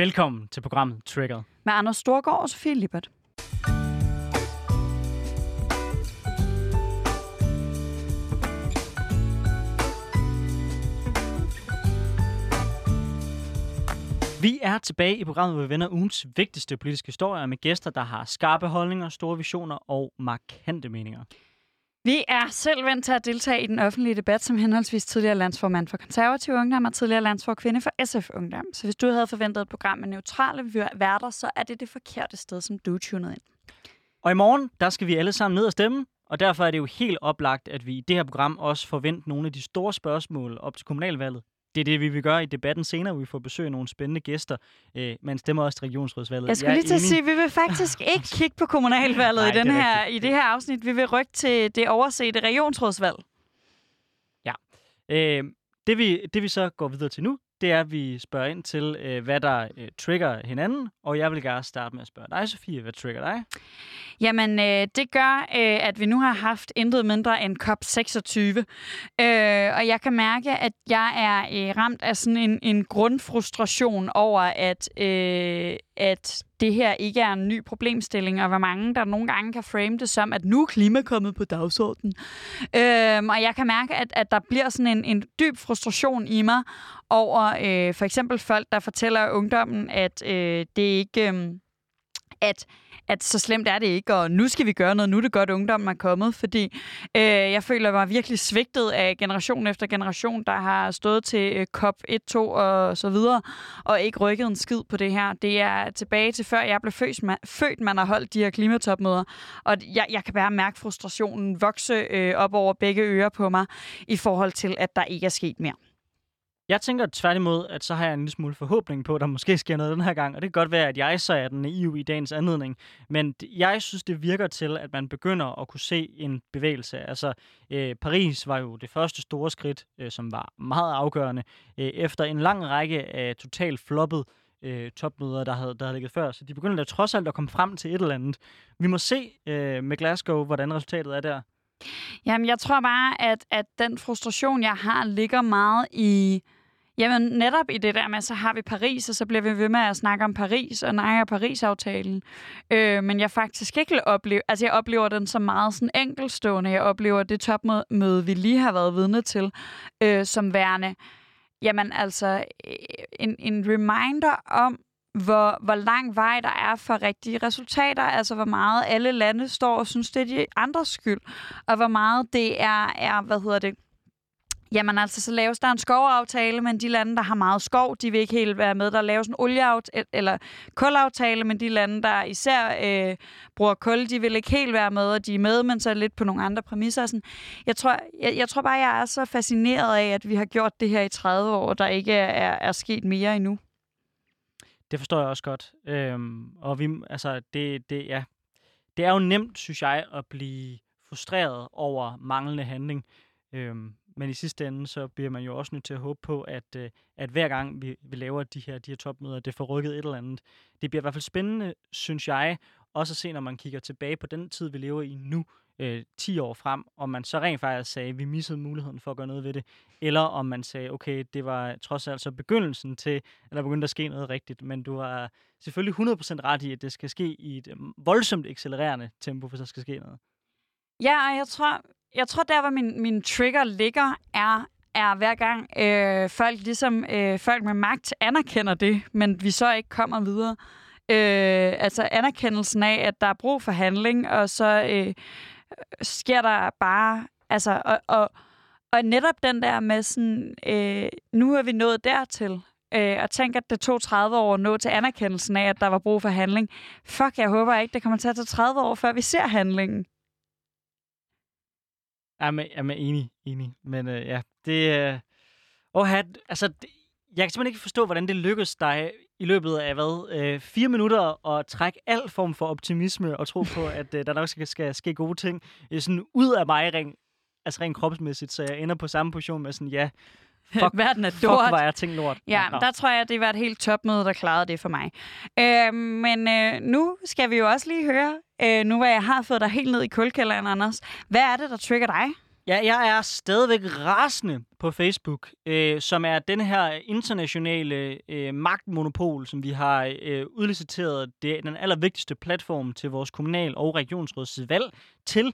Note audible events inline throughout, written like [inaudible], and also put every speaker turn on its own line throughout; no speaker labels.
Velkommen til programmet Trigger.
Med Anders Storgård og Sofie Lippert.
Vi er tilbage i programmet, hvor vi vender ugens vigtigste politiske historier med gæster, der har skarpe holdninger, store visioner og markante meninger.
Vi er selv vendt til at deltage i den offentlige debat som henholdsvis tidligere landsformand for konservative ungdom og tidligere landsforkvinde for SF Ungdom. Så hvis du havde forventet et program med neutrale værter, så er det det forkerte sted, som du tunede ind.
Og i morgen, der skal vi alle sammen ned og stemme, og derfor er det jo helt oplagt, at vi i det her program også forventer nogle af de store spørgsmål op til kommunalvalget det er det, vi vil gøre i debatten senere, hvor vi får besøg af nogle spændende gæster. Øh, man stemmer også til regionsrådsvalget.
Jeg skulle lige til at sige, at vi vil faktisk [laughs] ikke kigge på kommunalvalget Nej, i, den her, i det her afsnit. Vi vil rykke til det oversete regionsrådsvalg.
Ja. Øh, det, vi, det vi så går videre til nu, det er, at vi spørger ind til, øh, hvad der øh, trigger hinanden. Og jeg vil gerne starte med at spørge dig, Sofie. Hvad trigger dig?
Jamen, øh, det gør, øh, at vi nu har haft intet mindre end COP26. Øh, og jeg kan mærke, at jeg er øh, ramt af sådan en, en grundfrustration over, at, øh, at det her ikke er en ny problemstilling, og hvor mange der nogle gange kan frame det som, at nu er klima kommet på dagsordenen. Øhm, og jeg kan mærke, at, at der bliver sådan en, en dyb frustration i mig over øh, for eksempel folk, der fortæller ungdommen, at øh, det ikke... Øh, at at så slemt er det ikke, og nu skal vi gøre noget, nu er det godt, ungdommen er kommet, fordi øh, jeg føler mig virkelig svigtet af generation efter generation, der har stået til øh, COP 1, 2 og så videre, og ikke rykket en skid på det her. Det er tilbage til før jeg blev født, man, født, man har holdt de her klimatopmøder, og jeg, jeg kan bare mærke frustrationen vokse øh, op over begge ører på mig, i forhold til, at der ikke er sket mere.
Jeg tænker tværtimod, at så har jeg en lille smule forhåbning på, at der måske sker noget den her gang. Og det kan godt være, at jeg så er den naiv i dagens anledning. Men jeg synes, det virker til, at man begynder at kunne se en bevægelse. Altså, øh, Paris var jo det første store skridt, øh, som var meget afgørende. Øh, efter en lang række af totalt floppet øh, topmøder, der havde, der havde ligget før. Så de begynder da trods alt at komme frem til et eller andet. Vi må se øh, med Glasgow, hvordan resultatet er der.
Jamen, jeg tror bare, at, at den frustration, jeg har, ligger meget i Jamen netop i det der med, så har vi Paris, og så bliver vi ved med at snakke om Paris, og nej, og Paris-aftalen. Øh, men jeg faktisk ikke oplever, altså jeg oplever den som meget sådan enkelstående. Jeg oplever det topmøde, vi lige har været vidne til, øh, som værende, jamen altså øh, en, en reminder om, hvor, hvor lang vej der er for rigtige resultater, altså hvor meget alle lande står og synes, det er de andres skyld, og hvor meget det er, er hvad hedder det, Jamen altså, så laves der en skovaftale, men de lande, der har meget skov, de vil ikke helt være med. Der laves en olieaftale, eller kulaftale, men de lande, der især øh, bruger kul, de vil ikke helt være med, og de er med, men så lidt på nogle andre præmisser. Sådan. Jeg, tror, jeg, jeg tror bare, jeg er så fascineret af, at vi har gjort det her i 30 år, der ikke er, er sket mere endnu.
Det forstår jeg også godt. Øhm, og vi, altså, det, det, ja. det er jo nemt, synes jeg, at blive frustreret over manglende handling. Øhm, men i sidste ende, så bliver man jo også nødt til at håbe på, at, øh, at hver gang vi, vi laver de her, de her topmøder, det får rykket et eller andet. Det bliver i hvert fald spændende, synes jeg, også at se, når man kigger tilbage på den tid, vi lever i nu, øh, 10 år frem, om man så rent faktisk sagde, at vi missede muligheden for at gøre noget ved det, eller om man sagde, okay, det var trods alt så begyndelsen til, at der begyndte at ske noget rigtigt, men du har selvfølgelig 100% ret i, at det skal ske i et øh, voldsomt accelererende tempo, hvis der skal ske noget.
Ja, og jeg tror, jeg tror, der hvor min, min trigger ligger, er, er hver gang øh, folk, ligesom øh, folk med magt anerkender det, men vi så ikke kommer videre. Øh, altså anerkendelsen af, at der er brug for handling, og så øh, sker der bare... Altså, og, og, og netop den der med sådan, øh, nu er vi nået dertil, øh, og tænk, at det tog 30 år at nå til anerkendelsen af, at der var brug for handling. Fuck, jeg håber ikke, det kommer til at tage 30 år, før vi ser handlingen.
Jeg er, jeg er enig, enig. Men øh, ja, det... Øh, have, altså, det, jeg kan simpelthen ikke forstå, hvordan det lykkedes dig i løbet af, hvad, øh, fire minutter at trække al form for optimisme og tro på, [laughs] at øh, der nok skal, skal ske gode ting øh, sådan ud af mig, ring, altså rent kropsmæssigt, så jeg ender på samme position med sådan, ja,
Fuck, [laughs] Verden er
fuck, hvor jeg tænkt lort.
Ja, ja, der tror jeg, det var et helt topmøde, der klarede det for mig. Øh, men øh, nu skal vi jo også lige høre, øh, nu hvor jeg har fået dig helt ned i kulkælderen, Anders. Hvad er det, der trigger dig?
Ja, jeg er stadigvæk rasende på Facebook, øh, som er den her internationale øh, magtmonopol, som vi har øh, udliciteret. Det er den allervigtigste platform til vores kommunal- og regionsrådsvalg til,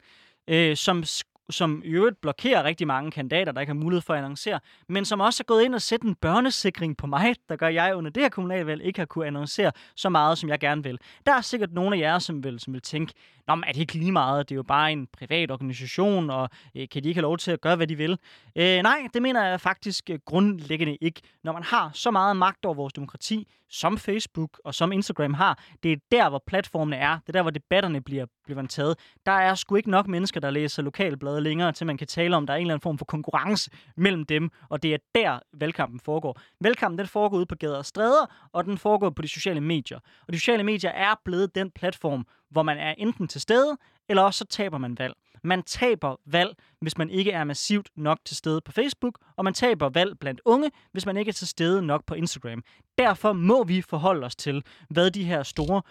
øh, som som i øvrigt blokerer rigtig mange kandidater, der ikke har mulighed for at annoncere, men som også er gået ind og sætte en børnesikring på mig, der gør, at jeg under det her kommunalvalg ikke har kunne annoncere så meget, som jeg gerne vil. Der er sikkert nogle af jer, som vil, som vil tænke, Nå, men er det ikke lige meget? Det er jo bare en privat organisation, og øh, kan de ikke have lov til at gøre, hvad de vil? Øh, nej, det mener jeg faktisk øh, grundlæggende ikke. Når man har så meget magt over vores demokrati, som Facebook og som Instagram har, det er der, hvor platformene er. Det er der, hvor debatterne bliver, bliver taget. Der er sgu ikke nok mennesker, der læser lokalblade længere, til man kan tale om, der er en eller anden form for konkurrence mellem dem, og det er der, valgkampen foregår. Valgkampen den foregår ude på gader og stræder, og den foregår på de sociale medier. Og de sociale medier er blevet den platform, hvor man er enten til stede, eller også så taber man valg. Man taber valg, hvis man ikke er massivt nok til stede på Facebook, og man taber valg blandt unge, hvis man ikke er til stede nok på Instagram. Derfor må vi forholde os til, hvad de her store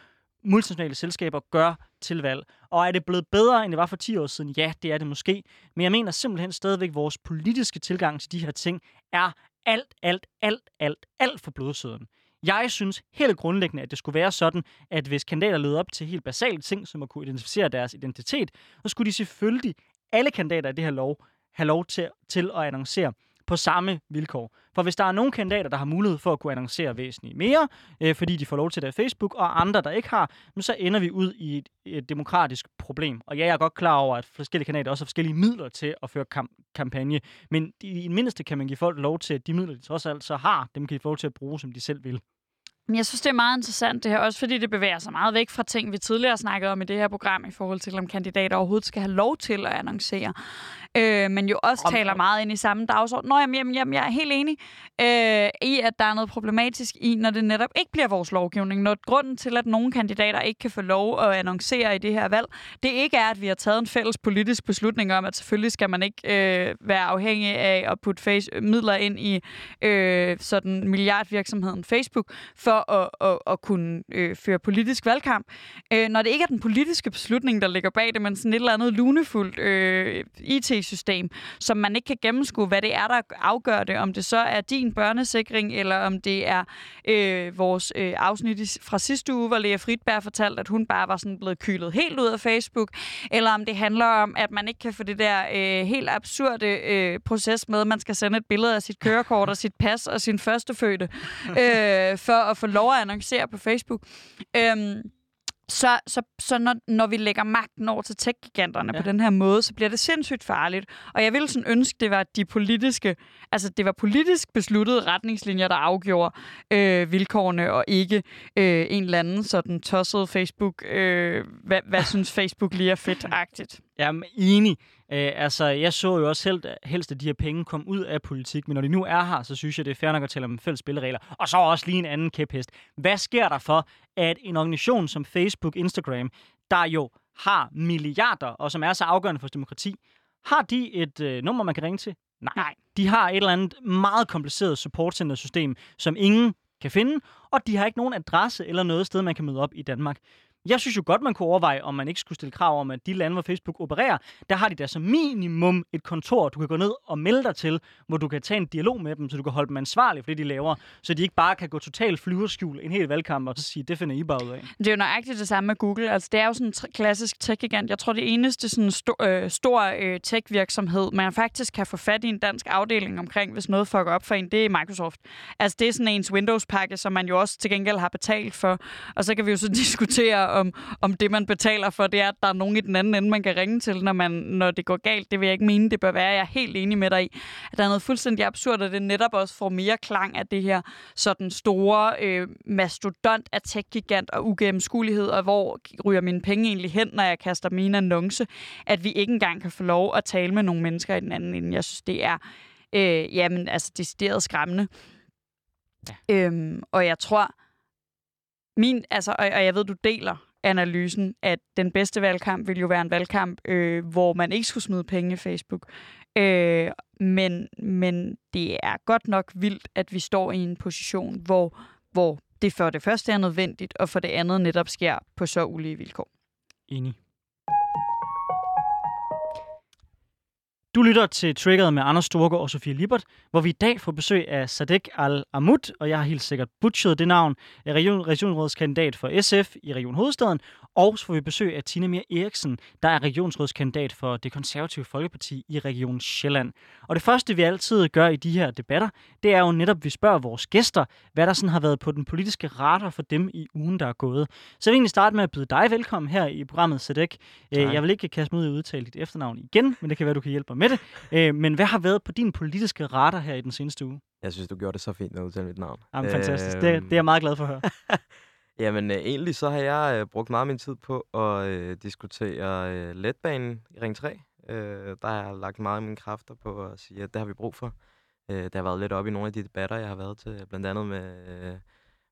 multinationale selskaber gør til valg. Og er det blevet bedre, end det var for 10 år siden? Ja, det er det måske. Men jeg mener simpelthen stadigvæk, at vores politiske tilgang til de her ting er alt, alt, alt, alt, alt for blodsøden. Jeg synes helt grundlæggende, at det skulle være sådan, at hvis kandidater leder op til helt basale ting, som at kunne identificere deres identitet, så skulle de selvfølgelig, alle kandidater i det her lov, have lov til, til at annoncere på samme vilkår. For hvis der er nogle kandidater, der har mulighed for at kunne annoncere væsentligt mere, øh, fordi de får lov til det af Facebook, og andre, der ikke har, så ender vi ud i et, et demokratisk problem. Og ja, jeg er godt klar over, at forskellige kandidater også har forskellige midler til at føre kam- kampagne, men i, i mindste kan man give folk lov til, at de midler, de trods alt så har, dem kan de få lov til at bruge, som de selv vil.
Jeg synes, det er meget interessant det her, også fordi det bevæger sig meget væk fra ting, vi tidligere snakkede om i det her program, i forhold til, om kandidater overhovedet skal have lov til at annoncere. Øh, men jo også om, taler meget ind i samme dagsorden. Nå, jamen, jamen, jamen, jeg er helt enig øh, i, at der er noget problematisk i, når det netop ikke bliver vores lovgivning. Når grunden til, at nogle kandidater ikke kan få lov at annoncere i det her valg, det ikke er, at vi har taget en fælles politisk beslutning om, at selvfølgelig skal man ikke øh, være afhængig af at putte face, midler ind i øh, sådan milliardvirksomheden Facebook, for at, at, at kunne øh, føre politisk valgkamp. Øh, når det ikke er den politiske beslutning, der ligger bag det, men sådan et eller andet lunefuldt øh, IT-system, som man ikke kan gennemskue, hvad det er, der afgør det. Om det så er din børnesikring, eller om det er øh, vores øh, afsnit fra sidste uge, hvor Lea Fritberg fortalte, at hun bare var sådan blevet kylet helt ud af Facebook, eller om det handler om, at man ikke kan få det der øh, helt absurde øh, proces med, at man skal sende et billede af sit kørekort og sit pas og sin førstefødte, [laughs] øh, for at få lov at annoncere på Facebook. Øhm, så, så, så når, når vi lægger magten over til tech-giganterne ja. på den her måde, så bliver det sindssygt farligt. Og jeg ville sådan ønske, det var de politiske, altså det var politisk besluttede retningslinjer, der afgjorde øh, vilkårene, og ikke øh, en eller anden sådan tosset Facebook, øh, hvad, hvad synes Facebook lige er fedt-agtigt. [laughs]
Jamen, enig. Øh, altså, jeg så jo også helst, helst, at de her penge kom ud af politik, men når de nu er her, så synes jeg, det er fair nok at tale om fælles spilleregler. Og så også lige en anden kæphest. Hvad sker der for, at en organisation som Facebook, Instagram, der jo har milliarder, og som er så afgørende for demokrati, har de et øh, nummer, man kan ringe til? Nej. Nej. De har et eller andet meget kompliceret supportcenter-system, som ingen kan finde, og de har ikke nogen adresse eller noget sted, man kan møde op i Danmark. Jeg synes jo godt, man kunne overveje, om man ikke skulle stille krav om, at de lande, hvor Facebook opererer, der har de da som minimum et kontor, du kan gå ned og melde dig til, hvor du kan tage en dialog med dem, så du kan holde dem ansvarlige for det, de laver, så de ikke bare kan gå totalt flyverskjul en hel valgkamp og så sige, det finder I bare ud af.
Det er jo nøjagtigt det samme med Google. Altså, det er jo sådan en klassisk tech-gigant. Jeg tror, det eneste sådan sto- øh, stor øh, tech-virksomhed, man faktisk kan få fat i en dansk afdeling omkring, hvis noget fucker op for en, det er Microsoft. Altså, det er sådan ens Windows-pakke, som man jo også til gengæld har betalt for. Og så kan vi jo så [laughs] diskutere, om, om det, man betaler for, det er, at der er nogen i den anden ende, man kan ringe til, når, man, når det går galt. Det vil jeg ikke mene, det bør være. Jeg er helt enig med dig i, at der er noget fuldstændig absurd, at det netop også får mere klang af det her sådan store øh, mastodont af tech-gigant og ugennemskuelighed, og hvor ryger mine penge egentlig hen, når jeg kaster min annonce, at vi ikke engang kan få lov at tale med nogle mennesker i den anden ende. Jeg synes, det er øh, jamen, altså, decideret skræmmende. Ja. Øhm, og jeg tror, min, altså, og, og jeg ved, du deler analysen, at den bedste valgkamp ville jo være en valgkamp, øh, hvor man ikke skulle smide penge i Facebook. Øh, men, men det er godt nok vildt, at vi står i en position, hvor, hvor det for det første er nødvendigt, og for det andet netop sker på så ulige vilkår.
Enig. Du lytter til Triggeret med Anders Storgård og Sofie Libert, hvor vi i dag får besøg af Sadek Al-Amud, og jeg har helt sikkert butchet det navn, er region, regionsrådskandidat for SF i Region Hovedstaden, og så får vi besøg af Tina Mir Eriksen, der er regionsrådskandidat for det konservative Folkeparti i Region Sjælland. Og det første, vi altid gør i de her debatter, det er jo netop, at vi spørger vores gæster, hvad der sådan har været på den politiske radar for dem i ugen, der er gået. Så jeg vil egentlig starte med at byde dig velkommen her i programmet, Sadek. Jeg vil ikke kaste mig ud og udtale dit efternavn igen, men det kan være, du kan hjælpe mig med det. Øh, men hvad har været på din politiske radar her i den seneste uge?
Jeg synes, du gjorde det så fint med at udtale mit navn.
Jamen, fantastisk. Det, det er jeg meget glad for at høre. [laughs]
Jamen, øh, egentlig så har jeg øh, brugt meget af min tid på at øh, diskutere øh, letbanen i Ring 3. Øh, der har jeg lagt meget af mine kræfter på at sige, at det har vi brug for. Øh, det har været lidt op i nogle af de debatter, jeg har været til, blandt andet med, øh,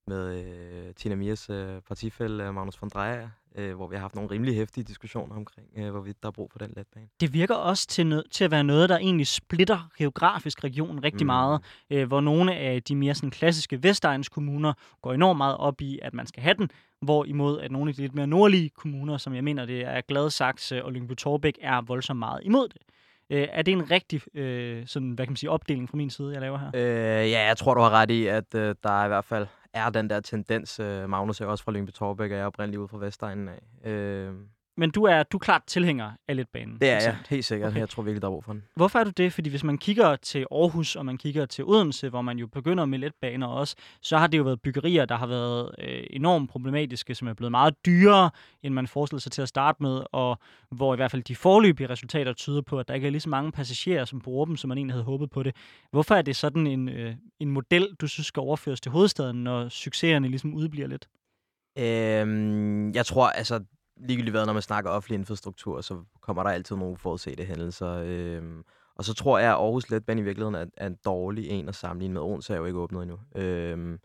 med øh, Tina Mias øh, partifælle Magnus von Dreyer, øh, hvor vi har haft nogle rimelig hæftige diskussioner omkring, øh, hvorvidt der er brug for den letbane.
Det virker også til, nø- til at være noget, der egentlig splitter geografisk regionen rigtig mm. meget, øh, hvor nogle af de mere sådan, klassiske Vestegns kommuner går enormt meget op i, at man skal have den, hvorimod at nogle af de lidt mere nordlige kommuner, som jeg mener, det er Gladsaxe og Lyngby Torbæk, er voldsomt meget imod det. Øh, er det en rigtig øh, sådan, hvad kan man sige, opdeling fra min side, jeg laver her?
Øh, ja, jeg tror, du har ret i, at øh, der er i hvert fald er den der tendens. Øh, Magnus er også fra Lyngby Torbæk, og jeg er oprindeligt ude fra Vestegnen af. Øh,
men du er, du er klart tilhænger af letbanen?
Det er jeg, helt sikkert. Okay. Jeg tror virkelig, der er brug for den.
Hvorfor er du det? Fordi hvis man kigger til Aarhus, og man kigger til Odense, hvor man jo begynder med letbaner også, så har det jo været byggerier, der har været øh, enormt problematiske, som er blevet meget dyrere, end man forestillede sig til at starte med, og hvor i hvert fald de forløbige resultater tyder på, at der ikke er lige så mange passagerer, som bruger dem, som man egentlig havde håbet på det. Hvorfor er det sådan en, øh, en model, du synes skal overføres til hovedstaden, når succeserne ligesom udbliver lidt?
Øhm, jeg tror, altså, ligegyldigt hvad, når man snakker offentlig infrastruktur, så kommer der altid nogle forudsete hændelser. Øhm, og så tror jeg, at Aarhus Letbane i virkeligheden er, er en dårlig en at sammenligne med. Odense er jo ikke åbnet endnu. Øhm,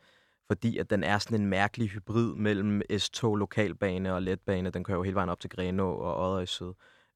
fordi at den er sådan en mærkelig hybrid mellem S-tog, lokalbane og letbane. Den kører jo hele vejen op til Grenå og Odder i syd.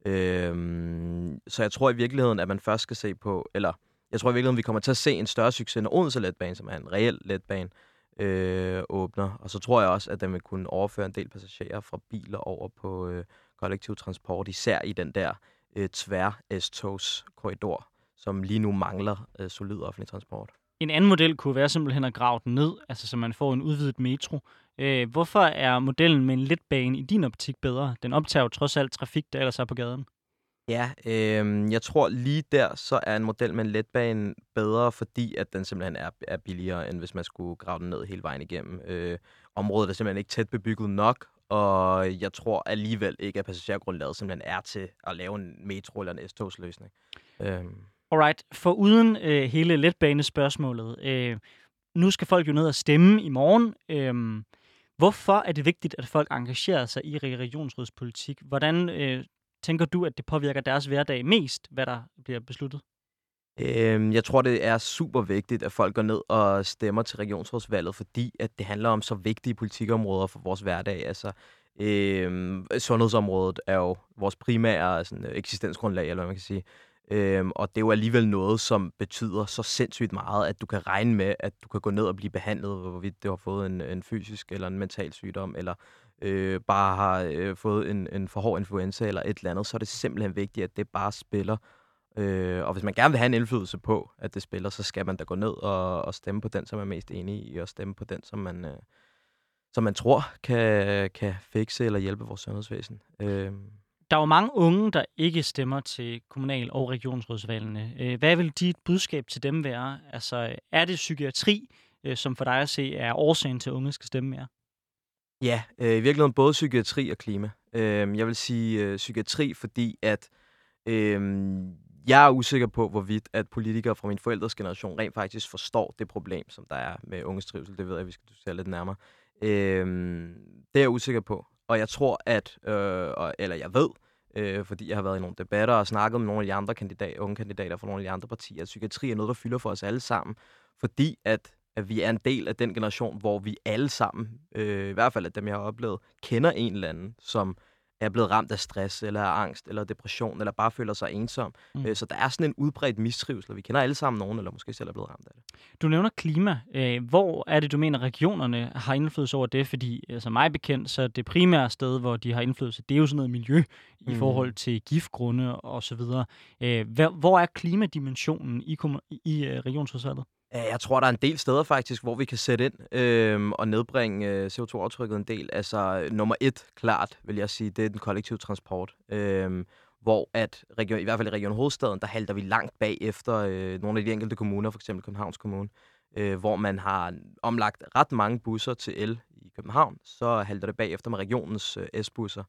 Øhm, så jeg tror i virkeligheden, at man først skal se på, eller jeg tror i virkeligheden, vi kommer til at se en større succes, når Odense Letbane, som er en reel letbane, øh, åbner. Og så tror jeg også, at den vil kunne overføre en del passagerer fra biler over på øh, kollektiv transport, især i den der øh, tvær-S-togs-korridor, som lige nu mangler øh, solid offentlig transport.
En anden model kunne være simpelthen at grave den ned, altså så man får en udvidet metro. Øh, hvorfor er modellen med en letbane i din optik bedre? Den optager jo trods alt trafik, der ellers er på gaden.
Ja, øh, jeg tror lige der, så er en model med en letbane bedre, fordi at den simpelthen er, er billigere, end hvis man skulle grave den ned hele vejen igennem. Øh, området er simpelthen ikke tæt bebygget nok, og jeg tror alligevel ikke, at passagergrundlaget simpelthen er til at lave en metro eller en S-togsløsning. Øh.
Alright, for uden øh, hele letbanespørgsmålet, øh, nu skal folk jo ned og stemme i morgen. Øh, hvorfor er det vigtigt, at folk engagerer sig i regionsrådspolitik? Hvordan øh, tænker du, at det påvirker deres hverdag mest, hvad der bliver besluttet?
Øhm, jeg tror, det er super vigtigt, at folk går ned og stemmer til regionsrådsvalget, fordi at det handler om så vigtige politikområder for vores hverdag. Altså, øhm, sundhedsområdet er jo vores primære sådan, eksistensgrundlag, eller hvad man kan sige. Øhm, og det er jo alligevel noget, som betyder så sindssygt meget, at du kan regne med, at du kan gå ned og blive behandlet, hvorvidt du har fået en, en fysisk eller en mental sygdom, eller øh, bare har øh, fået en, en for hård influenza eller et eller andet, så er det simpelthen vigtigt, at det bare spiller. Øh, og hvis man gerne vil have en indflydelse på, at det spiller, så skal man da gå ned og, og stemme på den, som er mest enig i, og stemme på den, som man, øh, som man tror kan, kan fikse eller hjælpe vores sundhedsvæsen. Øh.
Der er jo mange unge, der ikke stemmer til kommunal- og regionsrådsvalgene. Øh, hvad vil dit budskab til dem være? Altså, er det psykiatri, øh, som for dig at se er årsagen til, at unge skal stemme mere?
Ja, øh, i virkeligheden både psykiatri og klima. Øh, jeg vil sige øh, psykiatri, fordi at øh, jeg er usikker på, hvorvidt at politikere fra min forældres generation rent faktisk forstår det problem, som der er med unges trivsel. Det ved jeg, vi skal diskutere lidt nærmere. Øh, det er jeg usikker på. Og jeg tror, at, øh, eller jeg ved, øh, fordi jeg har været i nogle debatter og snakket med nogle af de andre kandidater, unge kandidater fra nogle af de andre partier, at psykiatri er noget, der fylder for os alle sammen. Fordi at at vi er en del af den generation, hvor vi alle sammen, øh, i hvert fald af dem, jeg har oplevet, kender en eller anden, som er blevet ramt af stress, eller af angst, eller depression, eller bare føler sig ensom.
Mm.
Mm. Så der er sådan en udbredt mistrivsel, og vi kender alle sammen nogen, eller måske selv er blevet ramt af det.
Du nævner klima. Øh, hvor er det, du mener, regionerne har indflydelse over det? Fordi, altså mig bekendt, så det primære sted, hvor de har indflydelse, det er jo sådan noget miljø i
Mm.
forhold til giftgrunde og så videre. Øh, hvor, er klimadimensionen i, kommu- øh,
Jeg tror, der er en del steder faktisk, hvor vi kan sætte ind øh, og nedbringe øh, CO2-aftrykket en del. Altså nummer et, klart, vil jeg sige, det er den kollektive transport. Øh, hvor at, region, i hvert fald i Region Hovedstaden, der halter vi langt bag efter øh, nogle af de enkelte kommuner, f.eks. Københavns Kommune, øh, hvor man har omlagt ret mange busser til el i København, så halter det bagefter med regionens øh, S-busser,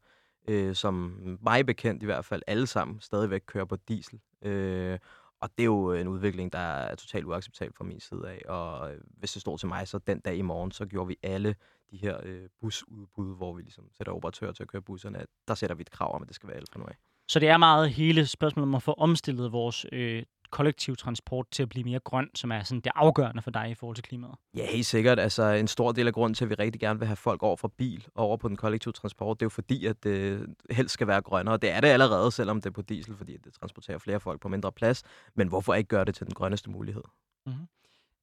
øh, som mig bekendt i hvert fald alle sammen stadigvæk kører på diesel. Øh, og det er jo øh, en udvikling, der er totalt uacceptabel fra min side af. Og øh, hvis det står til mig, så den dag i morgen, så gjorde vi alle de her øh, busudbud, hvor vi ligesom sætter operatører til at køre busserne. at Der sætter vi et krav om, at det skal være el fra nu af.
Så det er meget hele spørgsmålet om at få omstillet vores øh, kollektiv transport til at blive mere grøn, som er sådan det afgørende for dig i forhold til klimaet.
Ja, helt sikkert. Altså, en stor del af grunden til, at vi rigtig gerne vil have folk over fra bil og over på den kollektive transport, det er jo fordi, at det helst skal være grønnere. Det er det allerede, selvom det er på diesel, fordi det transporterer flere folk på mindre plads. Men hvorfor ikke gøre det til den grønneste mulighed?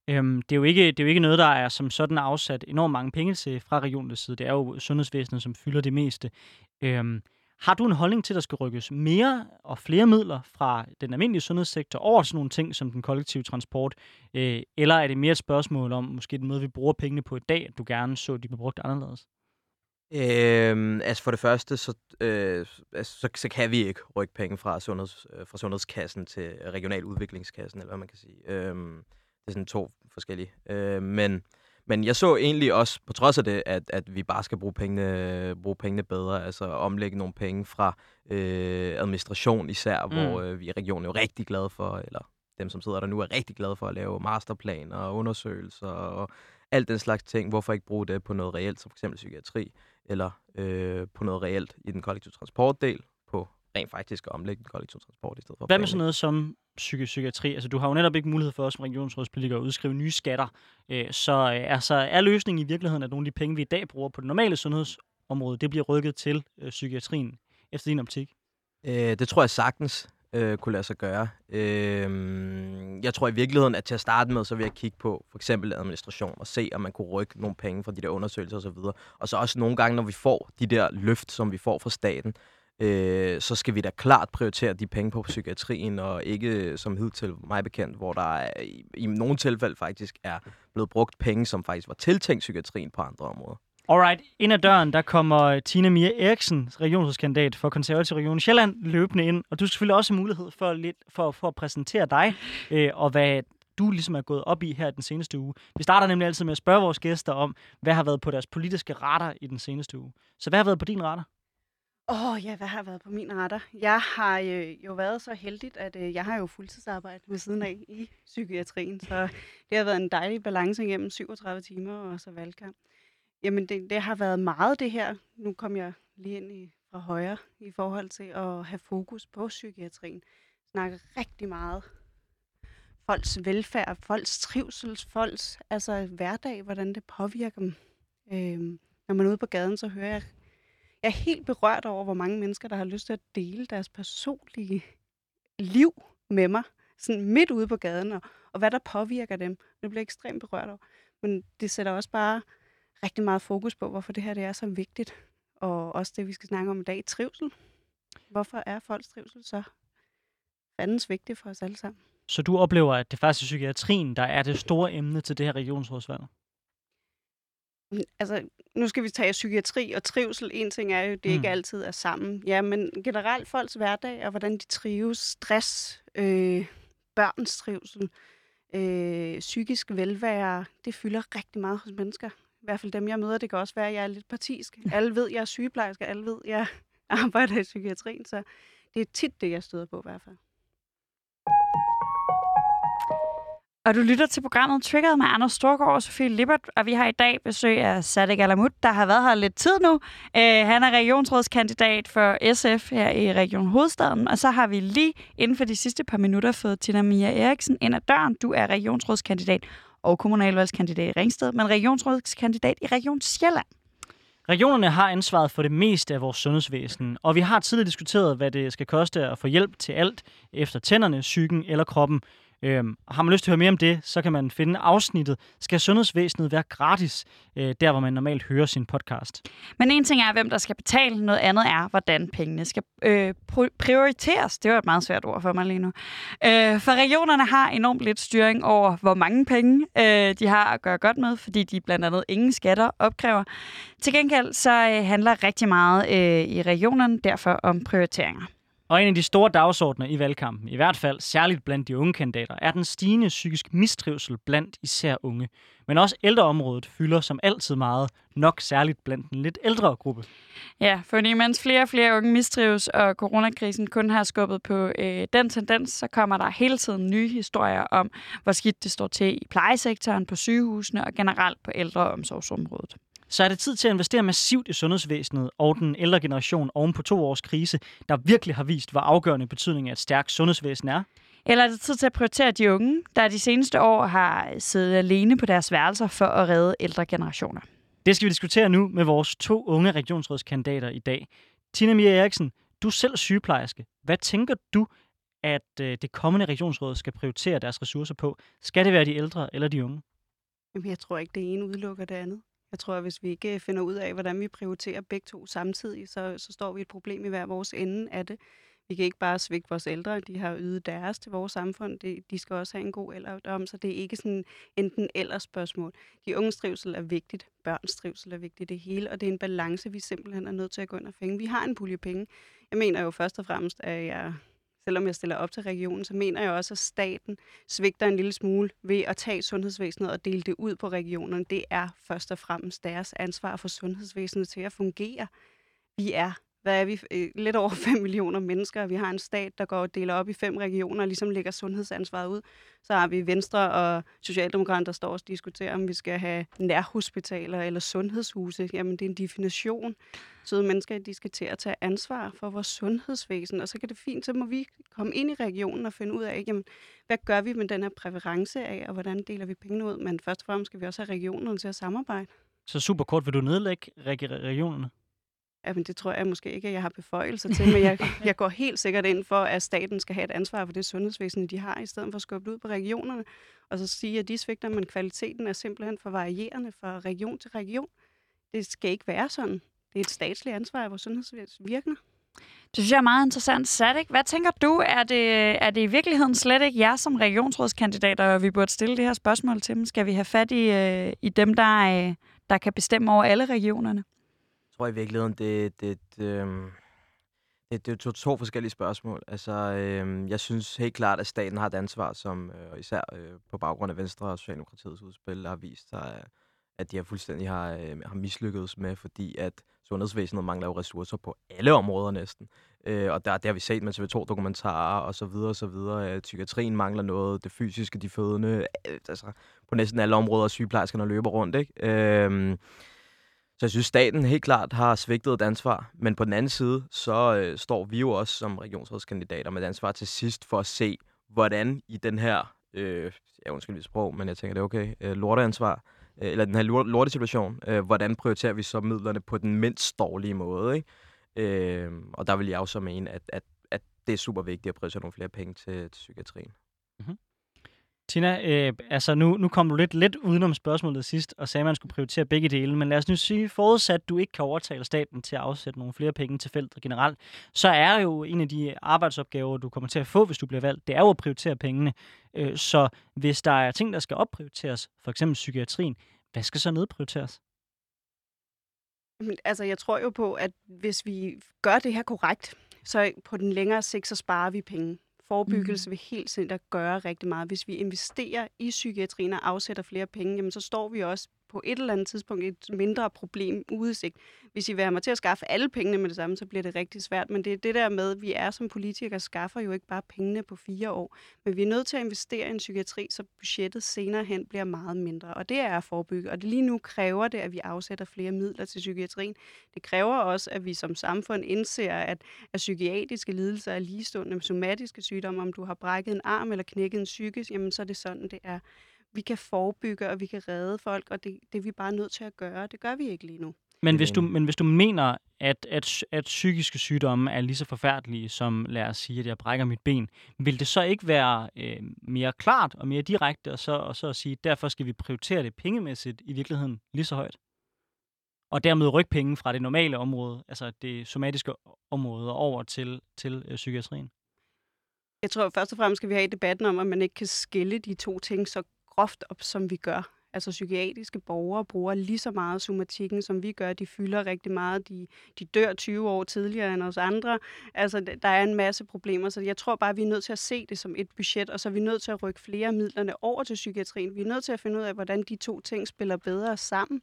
Øhm, det, er jo ikke, det er jo ikke noget, der er som sådan afsat enormt mange penge til fra regionens side. Det er jo sundhedsvæsenet, som fylder det meste. Øhm, har du en holdning til, at der skal rykkes mere og flere midler fra den almindelige sundhedssektor over sådan nogle ting som den kollektive transport? Øh, eller er det mere et spørgsmål om måske den måde, vi bruger pengene på i dag, at du gerne så, at de blev brugt anderledes?
Øhm, altså for det første, så, øh, altså, så, så kan vi ikke rykke penge fra, sundheds, øh, fra sundhedskassen til regional udviklingskassen, eller hvad man kan sige. Øhm, det er sådan to forskellige. Øh, men, men jeg så egentlig også, på trods af det, at, at vi bare skal bruge pengene, bruge pengene bedre, altså omlægge nogle penge fra øh, administration især, mm. hvor øh, vi i regionen er jo rigtig glade for, eller dem, som sidder der nu, er rigtig glade for at lave masterplaner og undersøgelser og alt den slags ting. Hvorfor ikke bruge det på noget reelt, som f.eks. psykiatri? eller øh, på noget reelt i den kollektive transportdel, på rent faktisk at omlægge den kollektive transport i stedet for.
Hvad med sådan noget som psyki- psykiatri? Altså, du har jo netop ikke mulighed for os som regionsrådspolitiker at udskrive nye skatter. Øh, så øh, altså, er løsningen i virkeligheden, at nogle af de penge, vi i dag bruger på det normale sundhedsområde, det bliver rykket til øh, psykiatrien efter din optik?
Øh, det tror jeg sagtens øh, kunne lade sig gøre. Øh, jeg tror i virkeligheden, at til at starte med, så vil jeg kigge på for eksempel administration og se, om man kunne rykke nogle penge fra de der undersøgelser osv. Og så også nogle gange, når vi får de der løft, som vi får fra staten, øh, så skal vi da klart prioritere de penge på psykiatrien, og ikke som hidtil mig bekendt, hvor der er, i, i nogle tilfælde faktisk er blevet brugt penge, som faktisk var tiltænkt psykiatrien på andre områder.
Alright, ind ad døren, der kommer Tina Mia Eriksen, regionsrådskandidat for konservativ region Sjælland, løbende ind. Og du skal selvfølgelig også have mulighed for, lidt, for, for at præsentere dig, øh, og hvad du ligesom er gået op i her den seneste uge. Vi starter nemlig altid med at spørge vores gæster om, hvad har været på deres politiske radar i den seneste uge. Så hvad har været på din radar?
Åh oh, ja, hvad har været på min radar? Jeg har øh, jo været så heldig, at øh, jeg har jo fuldtidsarbejde ved siden af i psykiatrien, så det har været en dejlig balance igennem 37 timer og så valgkamp. Jamen, det, det har været meget det her. Nu kom jeg lige ind i, fra højre i forhold til at have fokus på psykiatrien. Snakke rigtig meget folks velfærd, folks trivsel, folks altså, hverdag, hvordan det påvirker dem. Øh, når man er ude på gaden, så hører jeg jeg er helt berørt over, hvor mange mennesker, der har lyst til at dele deres personlige liv med mig, sådan midt ude på gaden, og, og hvad der påvirker dem. Det bliver jeg ekstremt berørt over. Men det sætter også bare rigtig meget fokus på, hvorfor det her det er så vigtigt. Og også det, vi skal snakke om i dag, trivsel. Hvorfor er folks trivsel så fandens vigtigt for os alle sammen?
Så du oplever, at det faktisk er psykiatrien, der er det store emne til det her regionsrådsvalg?
Altså, nu skal vi tage psykiatri og trivsel. En ting er jo, det
Mm.
ikke altid er sammen. Ja, men generelt folks hverdag og hvordan de trives, stress, øh, børns trivsel, øh, psykisk velvære, det fylder rigtig meget hos mennesker. I hvert fald dem, jeg møder. Det kan også være, at jeg er lidt partisk. Alle ved, jeg er sygeplejerske. Alle ved, jeg [laughs] arbejder i psykiatrien. Så det er tit det, jeg støder på i hvert fald.
Og du lytter til programmet Triggeret med Anders Storgård og Sofie Lippert, og vi har i dag besøg af Sadek Alamut, der har været her lidt tid nu. Uh, han er regionsrådskandidat for SF her i Region Hovedstaden, og så har vi lige inden for de sidste par minutter fået Tina Mia Eriksen ind ad døren. Du er regionsrådskandidat og kommunalvalgskandidat i Ringsted, men regionsrådskandidat i Region Sjælland.
Regionerne har ansvaret for det meste af vores sundhedsvæsen, og vi har tidligere diskuteret, hvad det skal koste at få hjælp til alt efter tænderne, psyken eller kroppen. Øhm, har man lyst til at høre mere om det, så kan man finde afsnittet Skal sundhedsvæsenet være gratis? Øh, der, hvor man normalt hører sin podcast.
Men en ting er, hvem der skal betale. Noget andet er, hvordan pengene skal øh, prioriteres. Det var et meget svært ord for mig lige nu. Øh, for regionerne har enormt lidt styring over, hvor mange penge øh, de har at gøre godt med, fordi de blandt andet ingen skatter opkræver. Til gengæld så øh, handler rigtig meget øh, i regionerne derfor om prioriteringer.
Og en af de store dagsordner i valgkampen, i hvert fald særligt blandt de unge kandidater, er den stigende psykisk mistrivsel blandt især unge. Men også ældreområdet fylder som altid meget, nok særligt blandt den lidt ældre gruppe.
Ja, fordi mens flere og flere unge mistrives, og coronakrisen kun har skubbet på øh, den tendens, så kommer der hele tiden nye historier om, hvor skidt det står til i plejesektoren, på sygehusene og generelt på ældreomsorgsområdet
så er det tid til at investere massivt i sundhedsvæsenet og den ældre generation oven på to års krise, der virkelig har vist, hvor afgørende betydning af et stærkt sundhedsvæsen er.
Eller er det tid til at prioritere de unge, der de seneste år har siddet alene på deres værelser for at redde ældre generationer?
Det skal vi diskutere nu med vores to unge regionsrådskandidater i dag. Tina Mia Eriksen, du er selv sygeplejerske. Hvad tænker du, at øh, det kommende regionsråd skal prioritere deres ressourcer på? Skal det være de ældre eller de unge?
Jamen, jeg tror ikke, det ene udelukker det andet. Jeg tror, at hvis vi ikke øh, finder ud af, hvordan vi prioriterer begge to samtidig, så, så står vi et problem i hver vores ende af det. Vi kan ikke bare svigte vores ældre, de har ydet deres til vores samfund. De, de skal også have en god alderdom, så det er ikke sådan enten eller spørgsmål. De unges trivsel er vigtigt, børns trivsel er vigtigt, det hele, og det er en balance, vi simpelthen er nødt til at gå ind og finde. Vi har en pulje penge. Jeg mener jo først og fremmest, at jeg selvom jeg stiller op til regionen, så mener jeg også, at staten svigter en lille smule ved at tage sundhedsvæsenet og dele det ud på regionerne. Det er først og fremmest deres ansvar for sundhedsvæsenet til at fungere. Vi er hvad er vi, øh, lidt over [laughs] 5 millioner mennesker. Vi har en stat, der går og deler op i fem regioner og ligesom lægger sundhedsansvaret ud. Så har vi Venstre og Socialdemokraterne, der står og diskuterer, om vi skal have nærhospitaler eller sundhedshuse. Jamen, det er en definition. Så mennesker, de skal til at tage ansvar for vores sundhedsvæsen, og så kan det fint, så må vi komme ind i regionen og finde ud af, jamen, hvad gør vi med den her præference af, og hvordan deler vi pengene ud. Men først og fremmest skal vi også have regionerne til at samarbejde.
Så super kort, vil du nedlægge regionerne?
Jamen, det tror jeg måske ikke, at jeg har beføjelser til, men jeg, [laughs] jeg går helt sikkert ind for, at staten skal have et ansvar for det sundhedsvæsen, de har, i stedet for at skubbe ud på regionerne, og så sige, at de svigter, men kvaliteten er simpelthen for varierende fra region til region. Det skal ikke være sådan. Det er et statsligt ansvar, vores sundhedsvæsen virker.
Det synes jeg er meget interessant. Sadik, hvad tænker du? Er det, er det i virkeligheden slet ikke jer som regionsrådskandidater, og vi burde stille det her spørgsmål til dem? Skal vi have fat i, øh, i dem, der, øh, der kan bestemme over alle regionerne?
Tror i virkeligheden, det, det, det, øh, det, det er to, to forskellige spørgsmål. Altså, øh, jeg synes helt klart, at staten har et ansvar, som øh, især øh, på baggrund af Venstre og Socialdemokratiets udspil har vist sig, at de har fuldstændig har, øh, har mislykkedes med, fordi at sundhedsvæsenet mangler jo ressourcer på alle områder næsten. Øh, og der, det har vi set med TV2-dokumentarer og så videre og så videre. Øh, psykiatrien mangler noget, det fysiske, de fødende, øh, altså på næsten alle områder, sygeplejerskerne løber rundt, ikke? Øh, så jeg synes, staten helt klart har svigtet et ansvar. Men på den anden side, så øh, står vi jo også som regionsrådskandidater med et ansvar til sidst for at se, hvordan i den her, øh, jeg undskyld mit sprog, men jeg tænker, det er okay, øh, lorteansvar, øh, eller den her lortesituation, øh, hvordan prioriterer vi så midlerne på den mindst dårlige måde, ikke? Øh, og der vil jeg også mene, at, at, at det er super vigtigt at prioritere nogle flere penge til, til psykiatrien. Mm-hmm.
Tina, øh, altså nu, nu kom du lidt, lidt udenom spørgsmålet sidst, og sagde, at man skulle prioritere begge dele. Men lad os nu sige, forudsat du ikke kan overtale staten til at afsætte nogle flere penge til feltet generelt, så er jo en af de arbejdsopgaver, du kommer til at få, hvis du bliver valgt, det er jo at prioritere pengene. Øh, så hvis der er ting, der skal opprioriteres, for eksempel psykiatrien, hvad skal så nedprioriteres?
Altså, jeg tror jo på, at hvis vi gør det her korrekt, så på den længere sigt, så sparer vi penge. Forebyggelse mm. vil helt sikkert gøre rigtig meget. Hvis vi investerer i psykiatrien og afsætter flere penge, jamen, så står vi også på et eller andet tidspunkt et mindre problem udsigt. Hvis I vil have mig til at skaffe alle pengene med det samme, så bliver det rigtig svært. Men det er det der med, at vi er som politikere, skaffer jo ikke bare pengene på fire år. Men vi er nødt til at investere i en psykiatri, så budgettet senere hen bliver meget mindre. Og det er at forebygge. Og lige nu kræver det, at vi afsætter flere midler til psykiatrien. Det kræver også, at vi som samfund indser, at, at psykiatriske lidelser er ligestående med somatiske sygdomme. Om du har brækket en arm eller knækket en psykisk, jamen så er det sådan, det er vi kan forebygge, og vi kan redde folk, og det, det er vi bare nødt til at gøre. Det gør vi ikke lige nu.
Men hvis, du,
enig.
men hvis du mener, at, at, at psykiske sygdomme er lige så forfærdelige som, lad os sige, at jeg brækker mit ben, vil det så ikke være øh, mere klart og mere direkte, og så, og så at sige, derfor skal vi prioritere det pengemæssigt i virkeligheden lige så højt? Og dermed rykke penge fra det normale område, altså det somatiske område, over til, til øh, psykiatrien.
Jeg tror først og fremmest skal vi have debatten om, at man ikke kan skille de to ting så groft op, som vi gør. Altså psykiatriske borgere bruger lige så meget somatikken, som vi gør. De fylder rigtig meget. De, de dør 20 år tidligere end os andre. Altså, der er en masse problemer, så jeg tror bare, at vi er nødt til at se det som et budget, og så er vi nødt til at rykke flere af midlerne over til psykiatrien. Vi er nødt til at finde ud af, hvordan de to ting spiller bedre sammen.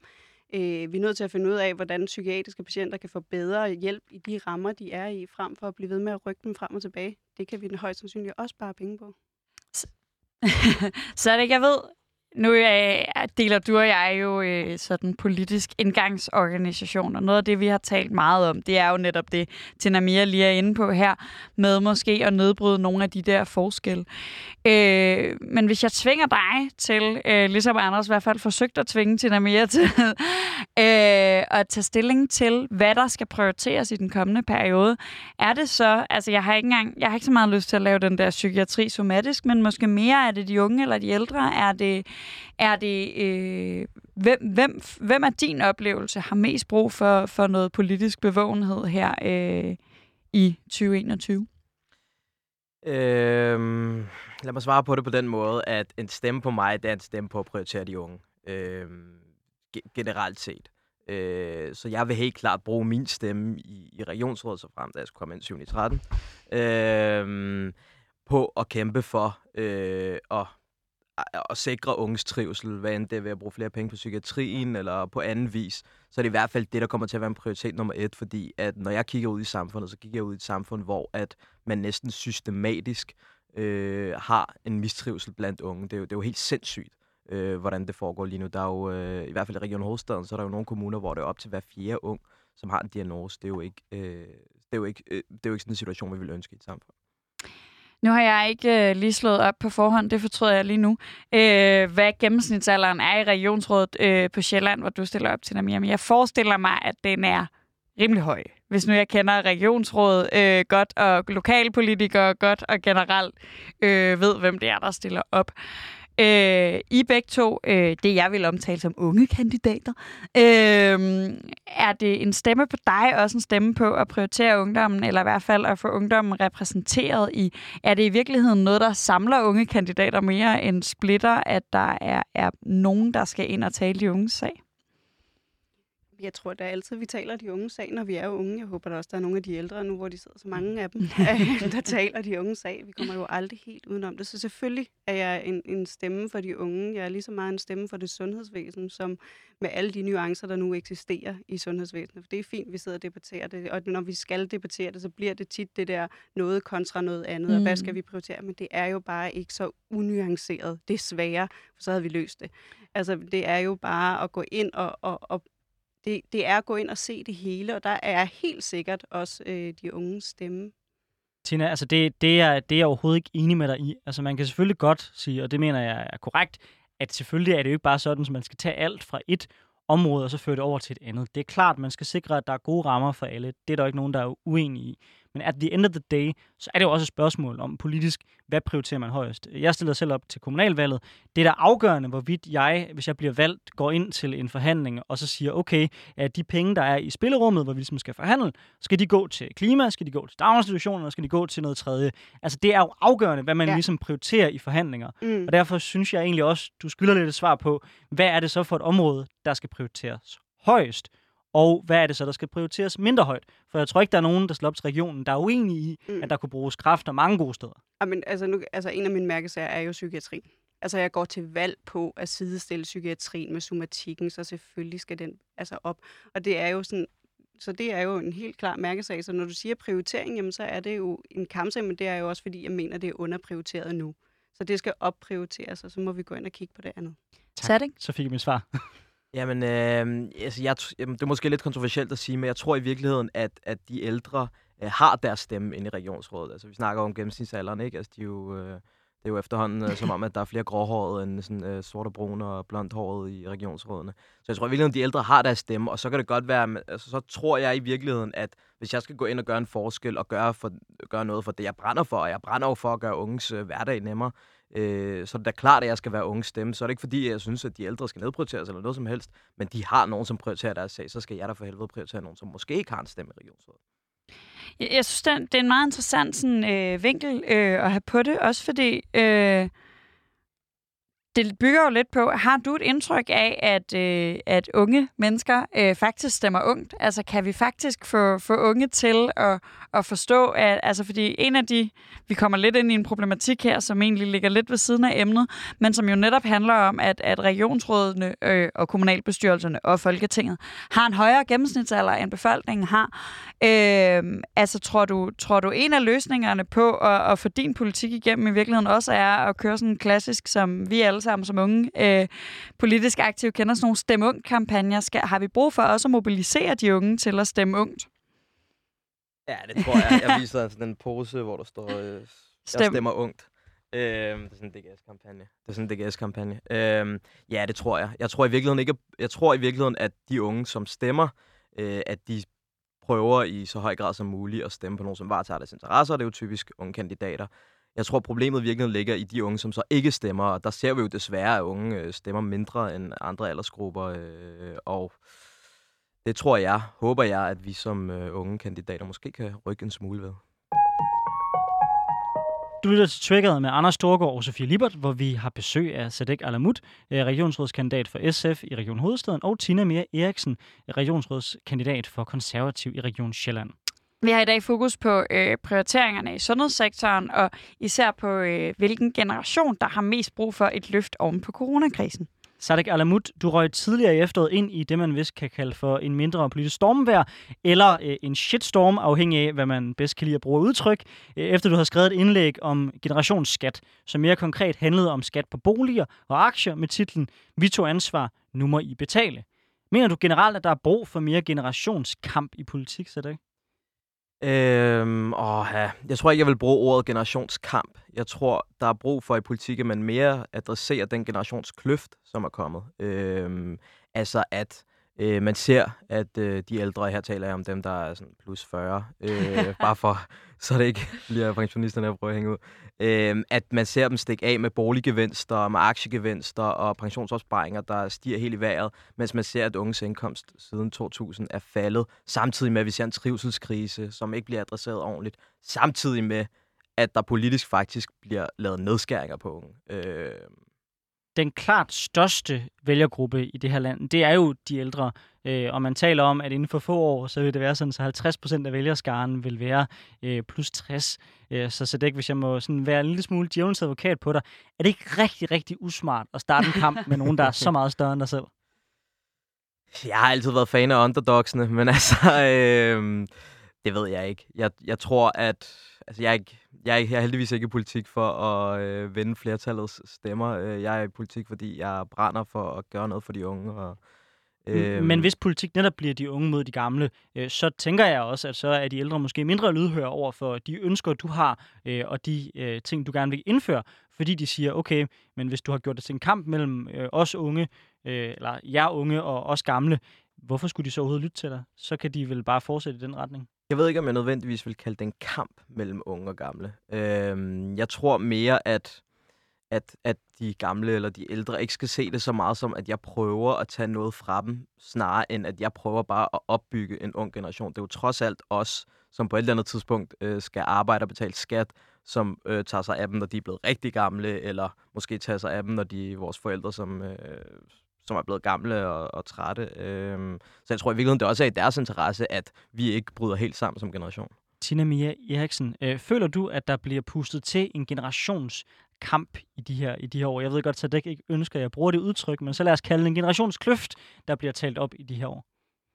Øh, vi er nødt til at finde ud af, hvordan psykiatriske patienter kan få bedre hjælp i de rammer, de er i, frem for at blive ved med at rykke dem frem og tilbage. Det kan vi højst sandsynligt også spare penge på. [laughs]
så er det ikke, jeg ved, nu øh, deler du og jeg jo øh, sådan politisk indgangsorganisation, og noget af det, vi har talt meget om, det er jo netop det, Tinamia lige er inde på her, med måske at nedbryde nogle af de der forskelle. Øh, men hvis jeg tvinger dig til, øh, ligesom Anders i hvert fald forsøgte at tvinge Tinamia til, [laughs] øh, at tage stilling til, hvad der skal prioriteres i den kommende periode, er det så, altså jeg har ikke engang, jeg har ikke så meget lyst til at lave den der psykiatri somatisk, men måske mere er det de unge eller de ældre, er det, er det øh, hvem, hvem, hvem er din oplevelse har mest brug for, for noget politisk bevågenhed her øh, i 2021?
Øhm, lad mig svare på det på den måde, at en stemme på mig, det er en stemme på at prioritere de unge. Øhm, ge- generelt set. Øh, så jeg vil helt klart bruge min stemme i, i regionsrådet, så frem da jeg skulle komme ind 7. i 13, øh, på at kæmpe for øh, at, at sikre unges trivsel, hvad end det er ved at bruge flere penge på psykiatrien eller på anden vis, så er det i hvert fald det, der kommer til at være en prioritet nummer et, fordi at når jeg kigger ud i samfundet, så kigger jeg ud i et samfund, hvor at man næsten systematisk øh, har en mistrivsel blandt unge. Det er jo, det er jo helt sindssygt, øh, hvordan det foregår lige nu. Der er jo, øh, i hvert fald i Region Hovedstaden, så er der jo nogle kommuner, hvor det er op til hver fjerde ung, som har en diagnose. Det er jo ikke, øh, det er jo ikke, øh, det er jo ikke sådan en situation, vi vil ønske i et samfund.
Nu har jeg ikke øh, lige slået op på forhånd, det fortryder jeg lige nu, øh, hvad gennemsnitsalderen er i regionsrådet øh, på Sjælland, hvor du stiller op til dem. Jamen, jeg forestiller mig, at den er rimelig høj. Hvis nu jeg kender regionsrådet øh, godt, og lokalpolitikere godt, og generelt øh, ved, hvem det er, der stiller op. Øh, I begge to, øh, det jeg vil omtale som unge kandidater, øh, er det en stemme på dig, også en stemme på at prioritere ungdommen, eller i hvert fald at få ungdommen repræsenteret i? Er det i virkeligheden noget, der samler unge kandidater mere end splitter, at der er, er nogen, der skal ind og tale de unges sag?
Jeg tror da altid, vi taler de unge sag, når vi er unge. Jeg håber da også, der er nogle af de ældre nu, hvor de sidder så mange af dem, [laughs] [laughs] der taler de unge sag. Vi kommer jo aldrig helt udenom det. Så selvfølgelig er jeg en, en stemme for de unge. Jeg er lige så meget en stemme for det sundhedsvæsen, som med alle de nuancer, der nu eksisterer i sundhedsvæsenet. For det er fint, vi sidder og debatterer det, og når vi skal debattere det, så bliver det tit det der noget kontra noget andet, mm. og hvad skal vi prioritere? Men det er jo bare ikke så unuanceret, desværre, for så havde vi løst det. Altså, det er jo bare at gå ind og, og, og det, det er at gå ind og se det hele, og der er helt sikkert også øh, de unge stemme.
Tina, altså det, det, er, det er jeg overhovedet ikke enig med dig i. Altså man kan selvfølgelig godt sige, og det mener jeg er korrekt, at selvfølgelig er det jo ikke bare sådan, at man skal tage alt fra et område og så føre det over til et andet. Det er klart, man skal sikre, at der er gode rammer for alle. Det er der jo ikke nogen, der er uenige i. Men at the end of the day, så er det jo også et spørgsmål om politisk, hvad prioriterer man højest. Jeg stiller selv op til kommunalvalget. Det er da afgørende, hvorvidt jeg, hvis jeg bliver valgt, går ind til en forhandling og så siger, okay, at de penge, der er i spillerummet, hvor vi ligesom skal forhandle, skal de gå til klima, skal de gå til daginstitutioner, skal de gå til noget tredje. Altså det er jo afgørende, hvad man Ja. ligesom prioriterer i forhandlinger.
Mm.
Og derfor synes jeg egentlig også, du skylder lidt et svar på, hvad er det så for et område, der skal prioriteres højst? Og hvad er det så, der skal prioriteres mindre højt? For jeg tror ikke, der er nogen, der slår op til regionen, der er uenige i,
Mm.
at der kunne bruges kræfter mange gode steder.
Jamen, altså, nu, altså, en af mine mærkesager er jo psykiatri. Altså, jeg går til valg på at sidestille psykiatrien med somatikken, så selvfølgelig skal den altså op. Og det er jo sådan, så det er jo en helt klar mærkesag. Så når du siger prioritering, jamen, så er det jo en kampsag, men det er jo også, fordi jeg mener, det er underprioriteret nu. Så det skal opprioriteres, og så må vi gå ind og kigge på det andet.
Tak. det?
Så fik jeg mit svar. [laughs]
Jamen, øh, altså, jeg, jamen, det er måske lidt kontroversielt at sige, men jeg tror i virkeligheden, at, at de ældre øh, har deres stemme inde i regionsrådet. Altså, vi snakker om gennemsnitsalderen, ikke? Altså, de er jo, øh, Det er jo efterhånden øh, som om, at der er flere gråhårede end sådan, øh, sort og brune og blondhårede i regionsrådene. Så jeg tror i virkeligheden, at de ældre har deres stemme, og så kan det godt være, men, altså, så tror jeg i virkeligheden, at hvis jeg skal gå ind og gøre en forskel og gøre, for, gøre noget for det, jeg brænder for, og jeg brænder jo for at gøre unges øh, hverdag nemmere, øh, så er det da klart, at jeg skal være unge stemme. Så er det ikke fordi, jeg synes, at de ældre skal nedprioriteres eller noget som helst, men de har nogen, som prioriterer deres sag, så skal jeg da for helvede prioritere nogen, som måske ikke har en stemme i regionsrådet.
Jeg, jeg synes, det er en meget interessant sådan, øh, vinkel øh, at have på det, også fordi øh, det bygger jo lidt på, har du et indtryk af, at, øh, at unge mennesker øh, faktisk stemmer ungt? Altså kan vi faktisk få, få unge til at, at forstå, at, altså fordi en af de, vi kommer lidt ind i en problematik her, som egentlig ligger lidt ved siden af emnet, men som jo netop handler om, at, at regionsrådene øh, og kommunalbestyrelserne og Folketinget har en højere gennemsnitsalder, end befolkningen har. Øh, altså tror du, tror du en af løsningerne på at, at få din politik igennem i virkeligheden også er at køre sådan en klassisk, som vi alle sammen som unge øh, politisk aktive kender, sådan nogle stemme ung-kampagner. Skal, har vi brug for også at mobilisere de unge til at stemme ungt?
Ja, det tror jeg. Jeg viser sådan en pose, hvor der står, øh, jeg
Stem.
stemmer ungt. Øh, det er sådan en DGS-kampagne. Det er sådan en DGS-kampagne. Øh, ja, det tror jeg. Jeg tror i virkeligheden ikke, jeg tror i virkeligheden, at de unge, som stemmer, øh, at de prøver i så høj grad som muligt at stemme på nogen, som varetager deres interesser. Det er jo typisk unge kandidater. Jeg tror, problemet virkelig ligger i de unge, som så ikke stemmer. Og der ser vi jo desværre, at unge øh, stemmer mindre end andre aldersgrupper. Øh, og det tror jeg, håber jeg, at vi som øh, unge kandidater måske kan rykke en smule ved.
Du lytter til Triggeret med Anders Storgård og Sofie Libert, hvor vi har besøg af Sadek Alamut, øh, regionsrådskandidat for SF i Region Hovedstaden, og Tina Mere Eriksen, regionsrådskandidat for konservativ i Region Sjælland.
Vi har i dag fokus på øh, prioriteringerne i sundhedssektoren, og især på, øh, hvilken generation, der har mest brug for et løft oven på coronakrisen.
Sadek Alamut, du røg tidligere i efteråret ind i det, man vist kan kalde for en mindre politisk stormvær, eller øh, en shitstorm, afhængig af, hvad man bedst kan lide at bruge udtryk, øh, efter du har skrevet et indlæg om generationsskat, som mere konkret handlede om skat på boliger og aktier med titlen Vi tog ansvar, nu må I betale. Mener du generelt, at der er brug for mere generationskamp i politik, Sadek?
Øhm, åh, ja. Jeg tror ikke, jeg vil bruge ordet generationskamp. Jeg tror, der er brug for i politik, at man mere adresserer den generationskløft, som er kommet. Øhm, altså at øh, man ser, at øh, de ældre, her taler jeg om dem, der er sådan plus 40, øh, [laughs] bare for, så det ikke bliver pensionisterne, jeg prøver at hænge ud, øh, at man ser dem stikke af med boliggevinster, med aktiegevinster og pensionsopsparinger, der stiger helt i vejret, mens man ser, at unges indkomst siden 2000 er faldet, samtidig med, at vi ser en trivselskrise, som ikke bliver adresseret ordentligt, samtidig med, at der politisk faktisk bliver lavet nedskæringer på unge. Øh,
den klart største vælgergruppe i det her land, det er jo de ældre. Øh, og man taler om, at inden for få år, så vil det være sådan, så 50 procent af vælgerskaren vil være øh, plus 60. Øh, så, Sadek, det ikke, hvis jeg må sådan være en lille smule djævelens advokat på dig, er det ikke rigtig, rigtig usmart at starte en kamp med nogen, der er så meget større end dig selv?
Jeg har altid været fan af underdogsene, men altså, øh, det ved jeg ikke. Jeg, jeg tror, at altså, jeg, er ikke, jeg, er jeg er heldigvis ikke i politik for at øh, vinde flertallets stemmer. Øh, Jeg er i politik, fordi jeg brænder for at gøre noget for de unge. Og,
Øh, Men hvis politik netop bliver de unge mod de gamle, øh, så tænker jeg også, at så er de ældre måske mindre lydhøre over for de ønsker, du har, øh, og de øh, ting, du gerne vil indføre, fordi de siger, okay, men hvis du har gjort det til en kamp mellem øh, os unge, øh, eller jer unge og os gamle, hvorfor skulle de så overhovedet lytte til dig? Så kan de vel bare fortsætte i den retning.
Jeg ved ikke, om jeg nødvendigvis vil kalde det en kamp mellem unge og gamle. Øhm, jeg tror mere, at, at, at de gamle eller de ældre ikke skal se det så meget som, at jeg prøver at tage noget fra dem, snarere end at jeg prøver bare at opbygge en ung generation. Det er jo trods alt os, som på et eller andet tidspunkt øh, skal arbejde og betale skat, som øh, tager sig af dem, når de er blevet rigtig gamle, eller måske tager sig af dem, når de er vores forældre, som, øh, som er blevet gamle og, og trætte. Øh, så jeg tror i virkeligheden, det også er i deres interesse, at vi ikke bryder helt sammen som generation.
Tina Mia Eriksen, øh, føler du, at der bliver pustet til en generationskamp i de her, i de her år? Jeg ved godt, at det ikke ønsker, at jeg bruger det udtryk, men så lad os kalde det en generationskløft, der bliver talt op i de her år.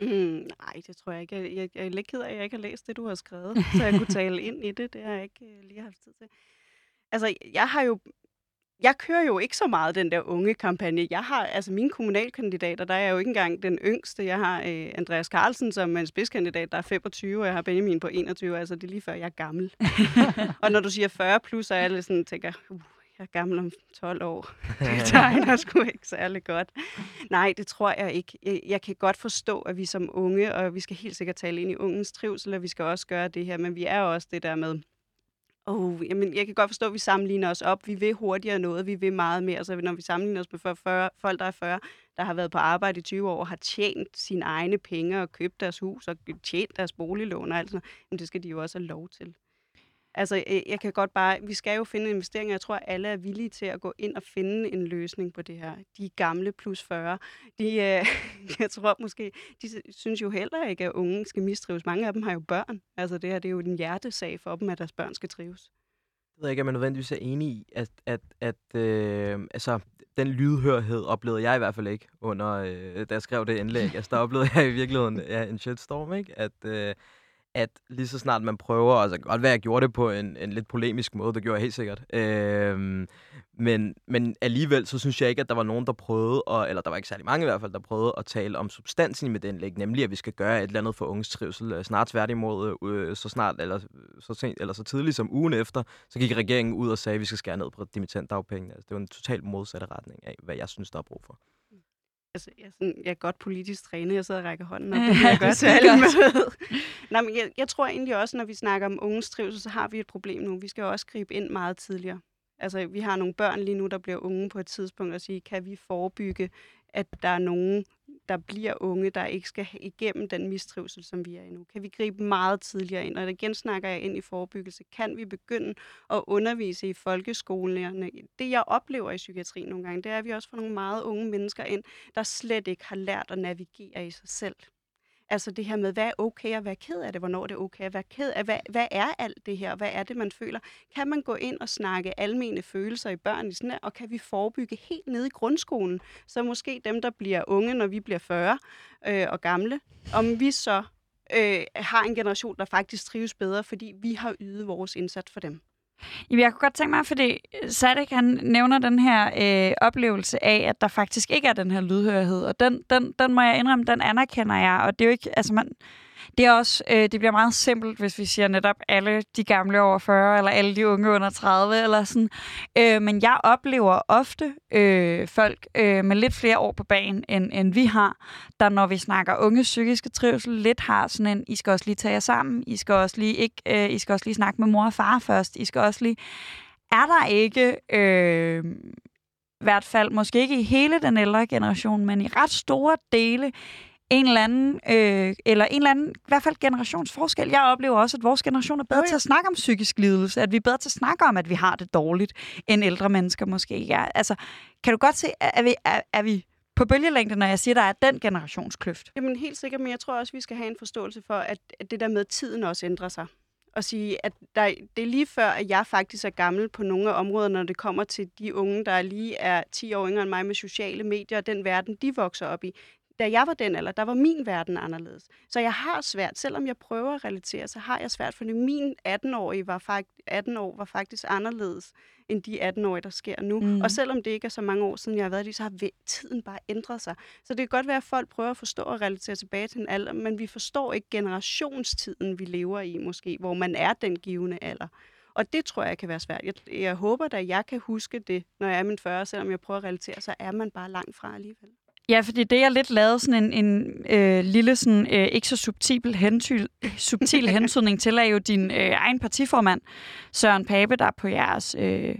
Mm, nej, det tror jeg ikke. Jeg, jeg, jeg er lidt ked af, at jeg ikke har læst det, du har skrevet, så jeg kunne [laughs] tale ind i det. Det har jeg ikke øh, lige haft tid til. Altså, jeg har jo... Jeg kører jo ikke så meget den der unge kampagne. Jeg har, altså mine kommunalkandidater, der er jeg jo ikke engang den yngste. Jeg har øh, Andreas Carlsen som en spidskandidat, der er 25, og jeg har Benjamin på 21. Altså, det er lige før, jeg er gammel. [laughs] og når du siger 40 plus, så er jeg lidt sådan, tænker, uh, er gammel om 12 år. [laughs] Det tegner sgu ikke særlig godt. Nej, det tror jeg ikke. Jeg, jeg kan godt forstå, at vi som unge, og vi skal helt sikkert tale ind i ungens trivsel, og vi skal også gøre det her, men vi er også det der med, Oh, jamen, jeg kan godt forstå, at vi sammenligner os op. Vi vil hurtigere noget, vi vil meget mere. Så når vi sammenligner os med 40, folk, der er 40, der har været på arbejde i 20 år, har tjent sine egne penge og købt deres hus og tjent deres boliglån og alt sådan noget, jamen, det skal de jo også have lov til. Altså, øh, jeg kan godt bare, vi skal jo finde investeringer. Jeg tror, at alle er villige til at gå ind og finde en løsning på det her. De gamle plus 40, de, øh, [laughs] jeg tror måske, de synes jo heller ikke, at unge skal mistrives. Mange af dem har jo børn. Altså, det her det er jo en hjertesag for dem, at deres børn skal trives.
Jeg ved ikke, om man nødvendigvis er enig i, at, at, at øh, altså, den lydhørhed oplevede jeg i hvert fald ikke, under, øh, da jeg skrev det indlæg. Altså, der oplevede jeg i virkeligheden ja, en shitstorm, ikke? At, øh, at lige så snart man prøver, altså godt være, at jeg gjorde det på en, en lidt polemisk måde, det gjorde jeg helt sikkert. Øhm, men, men alligevel, så synes jeg ikke, at der var nogen, der prøvede, at, eller der var ikke særlig mange i hvert fald, der prøvede at tale om substansen med den indlæg, nemlig at vi skal gøre et eller andet for unges trivsel. Øh, snart tværtimod, øh, øh, så snart, eller så, sent, eller så tidligt som ugen efter, så gik regeringen ud og sagde, at vi skal skære ned på dimittentdagpengene. Altså, det var en totalt modsatte retning af, hvad jeg synes, der er brug for
altså, jeg, er sådan, jeg er godt politisk trænet, jeg sidder og rækker hånden op, det kan jeg gøre til alle med. [laughs] Nej, men jeg, jeg tror egentlig også, når vi snakker om unges trivsel, så har vi et problem nu. Vi skal jo også gribe ind meget tidligere. Altså, vi har nogle børn lige nu, der bliver unge på et tidspunkt og sige, kan vi forebygge, at der er nogen, der bliver unge, der ikke skal igennem den mistrivsel, som vi er i nu? Kan vi gribe meget tidligere ind? Og igen snakker jeg ind i forebyggelse. Kan vi begynde at undervise i folkeskolerne? Det, jeg oplever i psykiatrien nogle gange, det er, at vi også får nogle meget unge mennesker ind, der slet ikke har lært at navigere i sig selv. Altså det her med, hvad er okay at være ked af det? Hvornår er det okay at være ked af? Hvad, hvad er alt det her? Hvad er det, man føler? Kan man gå ind og snakke almene følelser i børn i sådan her, og kan vi forebygge helt nede i grundskolen? Så måske dem, der bliver unge, når vi bliver 40 øh, og gamle, om vi så øh, har en generation, der faktisk trives bedre, fordi vi har ydet vores indsats for dem.
Jamen, jeg kunne godt tænke mig, fordi øh, Sadek han nævner den her øh, oplevelse af, at der faktisk ikke er den her lydhørighed, og den, den, den må jeg indrømme, den anerkender jeg, og det er jo ikke, altså man, det er også, øh, det bliver meget simpelt, hvis vi siger netop alle de gamle over 40, eller alle de unge under 30, eller sådan. Øh, men jeg oplever ofte øh, folk øh, med lidt flere år på banen, end, end vi har, der når vi snakker unge psykiske trivsel, lidt har sådan en, I skal også lige tage jer sammen, I skal også lige, ikke, øh, I skal også lige snakke med mor og far først, I skal også lige... Er der ikke... Øh, i hvert fald måske ikke i hele den ældre generation, men i ret store dele en eller anden, øh, eller en eller anden, i hvert fald generationsforskel. Jeg oplever også, at vores generation er bedre okay. til at snakke om psykisk lidelse, at vi er bedre til at snakke om, at vi har det dårligt, end ældre mennesker måske ikke er. Altså, kan du godt se, er vi, er, er vi på bølgelængde, når jeg siger, der er den generationskløft?
Jamen helt sikkert, men jeg tror også, vi skal have en forståelse for, at, at det der med tiden også ændrer sig og sige, at der, det er lige før, at jeg faktisk er gammel på nogle af områderne, når det kommer til de unge, der lige er 10 år yngre end mig med sociale medier og den verden, de vokser op i da jeg var den alder, der var min verden anderledes. Så jeg har svært, selvom jeg prøver at relatere, så har jeg svært, fordi min 18-årige var, fakt, 18 år var faktisk anderledes end de 18-årige, der sker nu. Mm. Og selvom det ikke er så mange år siden, jeg har været i, så har tiden bare ændret sig. Så det kan godt være, at folk prøver at forstå og relatere tilbage til en alder, men vi forstår ikke generationstiden, vi lever i måske, hvor man er den givende alder. Og det tror jeg kan være svært. Jeg, jeg håber da, jeg kan huske det, når jeg er min 40, selvom jeg prøver at relatere, så er man bare langt fra alligevel.
Ja, fordi det, er lidt lavet sådan en, en øh, lille, sådan, øh, ikke så subtil, hentyl, subtil hensydning til, er jo din øh, egen partiformand, Søren Pape, der på jeres øh,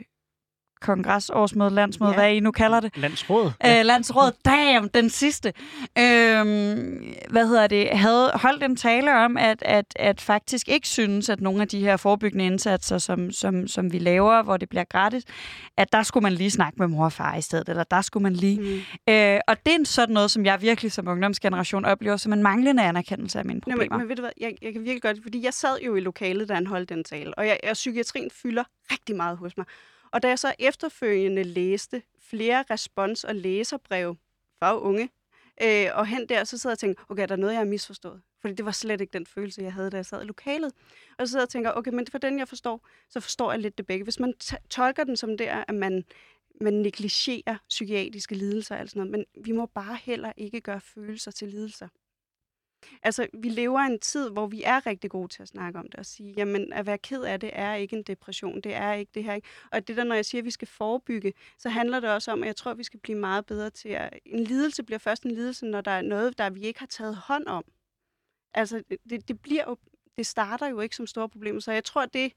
kongres, årsmøde, landsmøde, ja. hvad I nu kalder det.
Landsråd.
Øh, landsråd, damn, den sidste. Øhm, hvad hedder det? Havde holdt en tale om, at, at, at faktisk ikke synes, at nogle af de her forebyggende indsatser, som, som, som vi laver, hvor det bliver gratis, at der skulle man lige snakke med mor og far i stedet, eller der skulle man lige... Mm. Øh, og det er sådan noget, som jeg virkelig som ungdomsgeneration oplever som en manglende anerkendelse af mine problemer.
Nå, men, men ved du hvad, jeg, jeg kan virkelig godt, fordi jeg sad jo i lokalet, da han holdt den tale, og, jeg, og psykiatrien fylder rigtig meget hos mig. Og da jeg så efterfølgende læste flere respons- og læserbrev fra unge, øh, og hen der, så sidder jeg og tænker, okay, er der noget, jeg har misforstået? Fordi det var slet ikke den følelse, jeg havde, da jeg sad i lokalet. Og så sidder jeg og tænker, okay, men for den, jeg forstår, så forstår jeg lidt det begge. Hvis man tolker den som der, at man, man negligerer psykiatriske lidelser og alt sådan noget, men vi må bare heller ikke gøre følelser til lidelser. Altså, vi lever i en tid, hvor vi er rigtig gode til at snakke om det og sige, jamen, at være ked af det er ikke en depression, det er ikke det her. Ikke? Og det der, når jeg siger, at vi skal forebygge, så handler det også om, at jeg tror, at vi skal blive meget bedre til at... En lidelse bliver først en lidelse, når der er noget, der vi ikke har taget hånd om. Altså, det, det bliver jo... Det starter jo ikke som store problemer, så jeg tror, det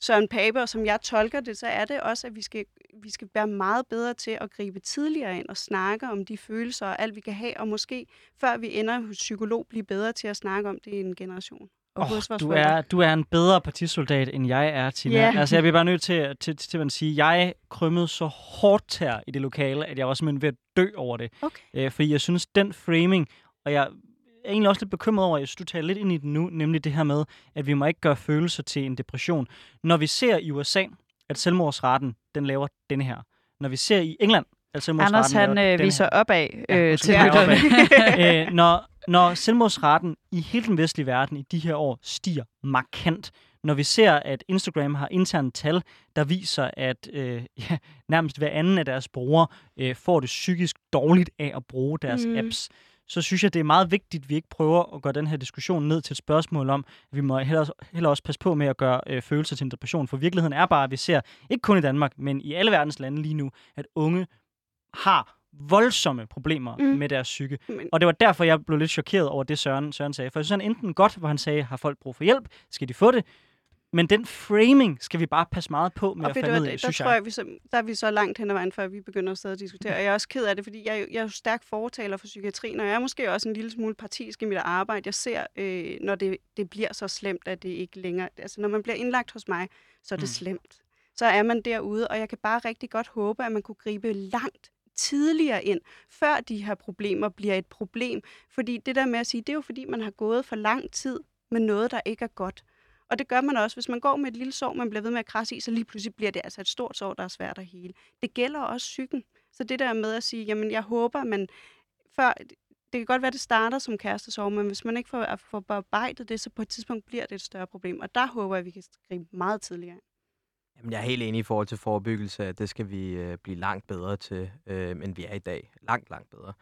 Søren Pape, og som jeg tolker det, så er det også, at vi skal, vi skal være meget bedre til at gribe tidligere ind og snakke om de følelser og alt, vi kan have, og måske, før vi ender hos psykolog, blive bedre til at snakke om det i en generation.
Og oh, du, er, du er en bedre partisoldat, end jeg er, Tina. Yeah. Altså, jeg bliver bare nødt til, til, til, til at sige, jeg krymmede så hårdt her i det lokale, at jeg var simpelthen ved at dø over det.
Okay.
Øh, fordi jeg synes, den framing, og jeg er egentlig også lidt bekymret over, at jeg synes, du tager lidt ind i det nu, nemlig det her med, at vi må ikke gøre følelser til en depression. Når vi ser i USA, at selvmordsraten, den laver denne her. Når vi ser i England, at selvmordsraten
Anders, han øh, viser her. opad øh,
ja,
til
opad. [laughs] [laughs] øh, når, når selvmordsraten i hele den vestlige verden i de her år stiger markant, når vi ser, at Instagram har interne tal, der viser, at øh, [laughs] ja, nærmest hver anden af deres brugere øh, får det psykisk dårligt af at bruge deres mm. apps, så synes jeg, det er meget vigtigt, at vi ikke prøver at gøre den her diskussion ned til et spørgsmål om, at vi må heller, heller også passe på med at gøre øh, følelser til en depression. For virkeligheden er bare, at vi ser, ikke kun i Danmark, men i alle verdens lande lige nu, at unge har voldsomme problemer mm. med deres psyke. Men... Og det var derfor, jeg blev lidt chokeret over det, Søren, Søren sagde. For jeg synes, han enten godt, hvor han sagde, har folk brug for hjælp? Skal de få det? Men den framing skal vi bare passe meget på med og at falde ned i, synes
der jeg. Tror jeg vi så, der er vi så langt hen ad vejen, før vi begynder at at diskutere. Og jeg er også ked af det, fordi jeg, jeg er jo stærk fortaler for psykiatrien, og jeg er måske også en lille smule partisk i mit arbejde. Jeg ser, øh, når det, det bliver så slemt, at det ikke længere... Altså, når man bliver indlagt hos mig, så er det mm. slemt. Så er man derude, og jeg kan bare rigtig godt håbe, at man kunne gribe langt tidligere ind, før de her problemer bliver et problem. Fordi det der med at sige, det er jo fordi, man har gået for lang tid med noget, der ikke er godt. Og det gør man også, hvis man går med et lille sår, man bliver ved med at krasse i, så lige pludselig bliver det altså et stort sår, der er svært at hele. Det gælder også psyken. Så det der med at sige, jamen jeg håber, man før, det kan godt være, at det starter som kærestesorg, men hvis man ikke får, får bearbejdet det, så på et tidspunkt bliver det et større problem. Og der håber jeg, at vi kan skrive meget tidligere.
Jamen, jeg er helt enig i forhold til forebyggelse, at det skal vi øh, blive langt bedre til, øh, end vi er i dag. Langt, langt bedre.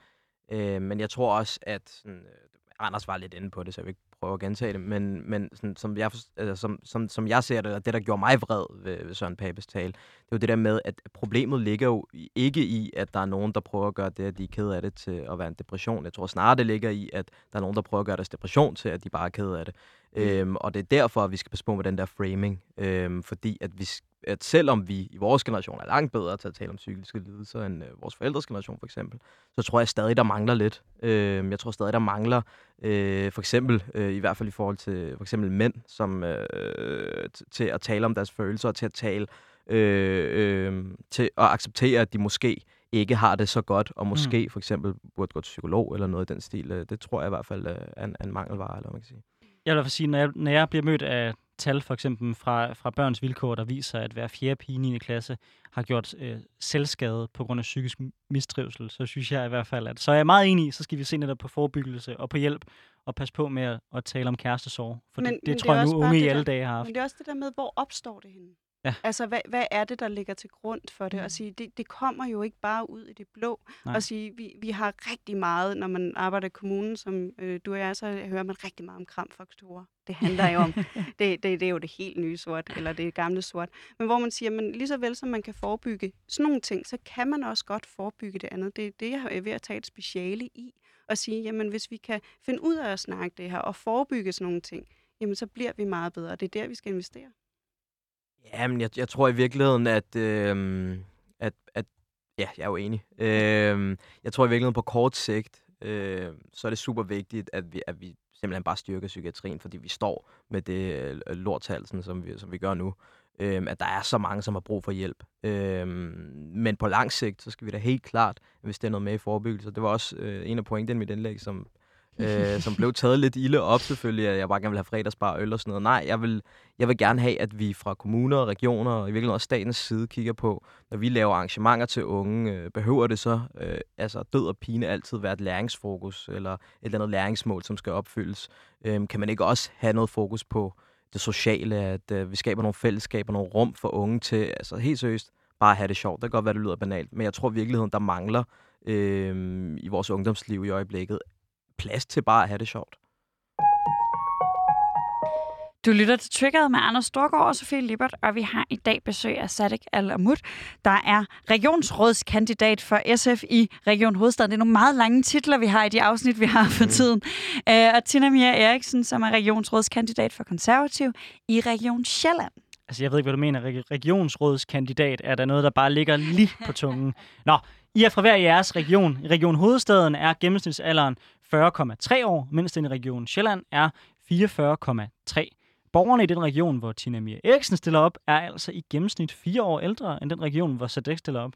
Øh, men jeg tror også, at sådan, øh, Anders var lidt inde på det, så jeg vil ikke prøve at gentage det, men, men sådan, som, jeg, altså, som, som, som jeg ser det, og det, der gjorde mig vred ved, ved Søren Papes tale, det var det der med, at problemet ligger jo ikke i, at der er nogen, der prøver at gøre det, at de er ked af det, til at være en depression. Jeg tror snarere, det ligger i, at der er nogen, der prøver at gøre deres depression til, at de bare er ked af det. Mm. Øhm, og det er derfor, at vi skal passe på med den der framing, øhm, fordi at vi, at selvom vi i vores generation er langt bedre til at tale om psykiske lidelser end øh, vores forældres generation for eksempel, så tror jeg stadig, der mangler lidt. Øh, jeg tror stadig, der mangler øh, for eksempel, øh, i hvert fald i forhold til for eksempel mænd, som øh, til at tale om deres følelser og til at tale øh, øh, til at acceptere, at de måske ikke har det så godt, og måske mm. for eksempel burde gå til psykolog eller noget i den stil. Øh, det tror jeg i hvert fald er en, en mangelvare, eller man kan sige.
Jeg vil sige, når jeg, når jeg bliver mødt af tal for eksempel fra, fra børns vilkår, der viser, at hver fjerde pige i 9. klasse har gjort øh, selvskade på grund af psykisk mistrivsel, så synes jeg i hvert fald, at så er jeg meget enig så skal vi se netop på forebyggelse og på hjælp, og passe på med at, at tale om kærestesorg. For men, det, det men tror det jeg nu unge i alle dage har haft.
Men det er også det der med, hvor opstår det henne? Ja. Altså, hvad, hvad er det, der ligger til grund for det? Mm. At sige, det, det kommer jo ikke bare ud i det blå. Nej. At sige, vi, vi har rigtig meget, når man arbejder i kommunen, som øh, du og jeg, så hører man rigtig meget om kramfaktorer. Det handler jo om, [laughs] det, det, det er jo det helt nye sort, eller det gamle sort. Men hvor man siger, men lige så vel som man kan forebygge sådan nogle ting, så kan man også godt forebygge det andet. Det er det, jeg er ved at tage et speciale i. Og sige, jamen hvis vi kan finde ud af at snakke det her, og forebygge sådan nogle ting, jamen så bliver vi meget bedre. Det er der, vi skal investere.
Jamen, jeg, jeg tror i virkeligheden, at, øh, at, at... Ja, jeg er jo enig. Øh, jeg tror i virkeligheden på kort sigt, øh, så er det super vigtigt, at vi, at vi simpelthen bare styrker psykiatrien, fordi vi står med det øh, lorthalsen, som vi, som vi gør nu. Øh, at der er så mange, som har brug for hjælp. Øh, men på lang sigt, så skal vi da helt klart, hvis det er noget med i forebyggelse. Det var også øh, en af pointene i mit indlæg, som, øh, som blev taget lidt ilde op selvfølgelig, at jeg bare gerne vil have fredagsbar øl og sådan noget. Nej, jeg vil, jeg vil gerne have, at vi fra kommuner og regioner, og i virkeligheden også statens side, kigger på, når vi laver arrangementer til unge, øh, behøver det så øh, altså død og pine altid være et læringsfokus, eller et eller andet læringsmål, som skal opfyldes? Øh, kan man ikke også have noget fokus på det sociale, at øh, vi skaber nogle fællesskaber, nogle rum for unge til, altså helt seriøst, bare at have det sjovt. Det kan godt være, det lyder banalt, men jeg tror i virkeligheden, der mangler øh, i vores ungdomsliv i øjeblikket, plads til bare at have det sjovt.
Du lytter til Triggeret med Anders Storgård og Sofie Lippert, og vi har i dag besøg af Sadek Al-Amud, der er regionsrådskandidat for SF i Region Hovedstaden. Det er nogle meget lange titler, vi har i de afsnit, vi har for mm. tiden. Uh, og Tina Mia Eriksen, som er regionsrådskandidat for Konservativ i Region Sjælland.
Altså, jeg ved ikke, hvad du mener. Regionsrådskandidat, er der noget, der bare ligger lige på tungen? [laughs] Nå, I er fra hver jeres region. I Region Hovedstaden er gennemsnitsalderen 40,3 år, mens den i Region Sjælland er 44,3 Borgerne i den region, hvor Tina Mia Eriksen stiller op, er altså i gennemsnit 4 år ældre end den region, hvor Sadek stiller op.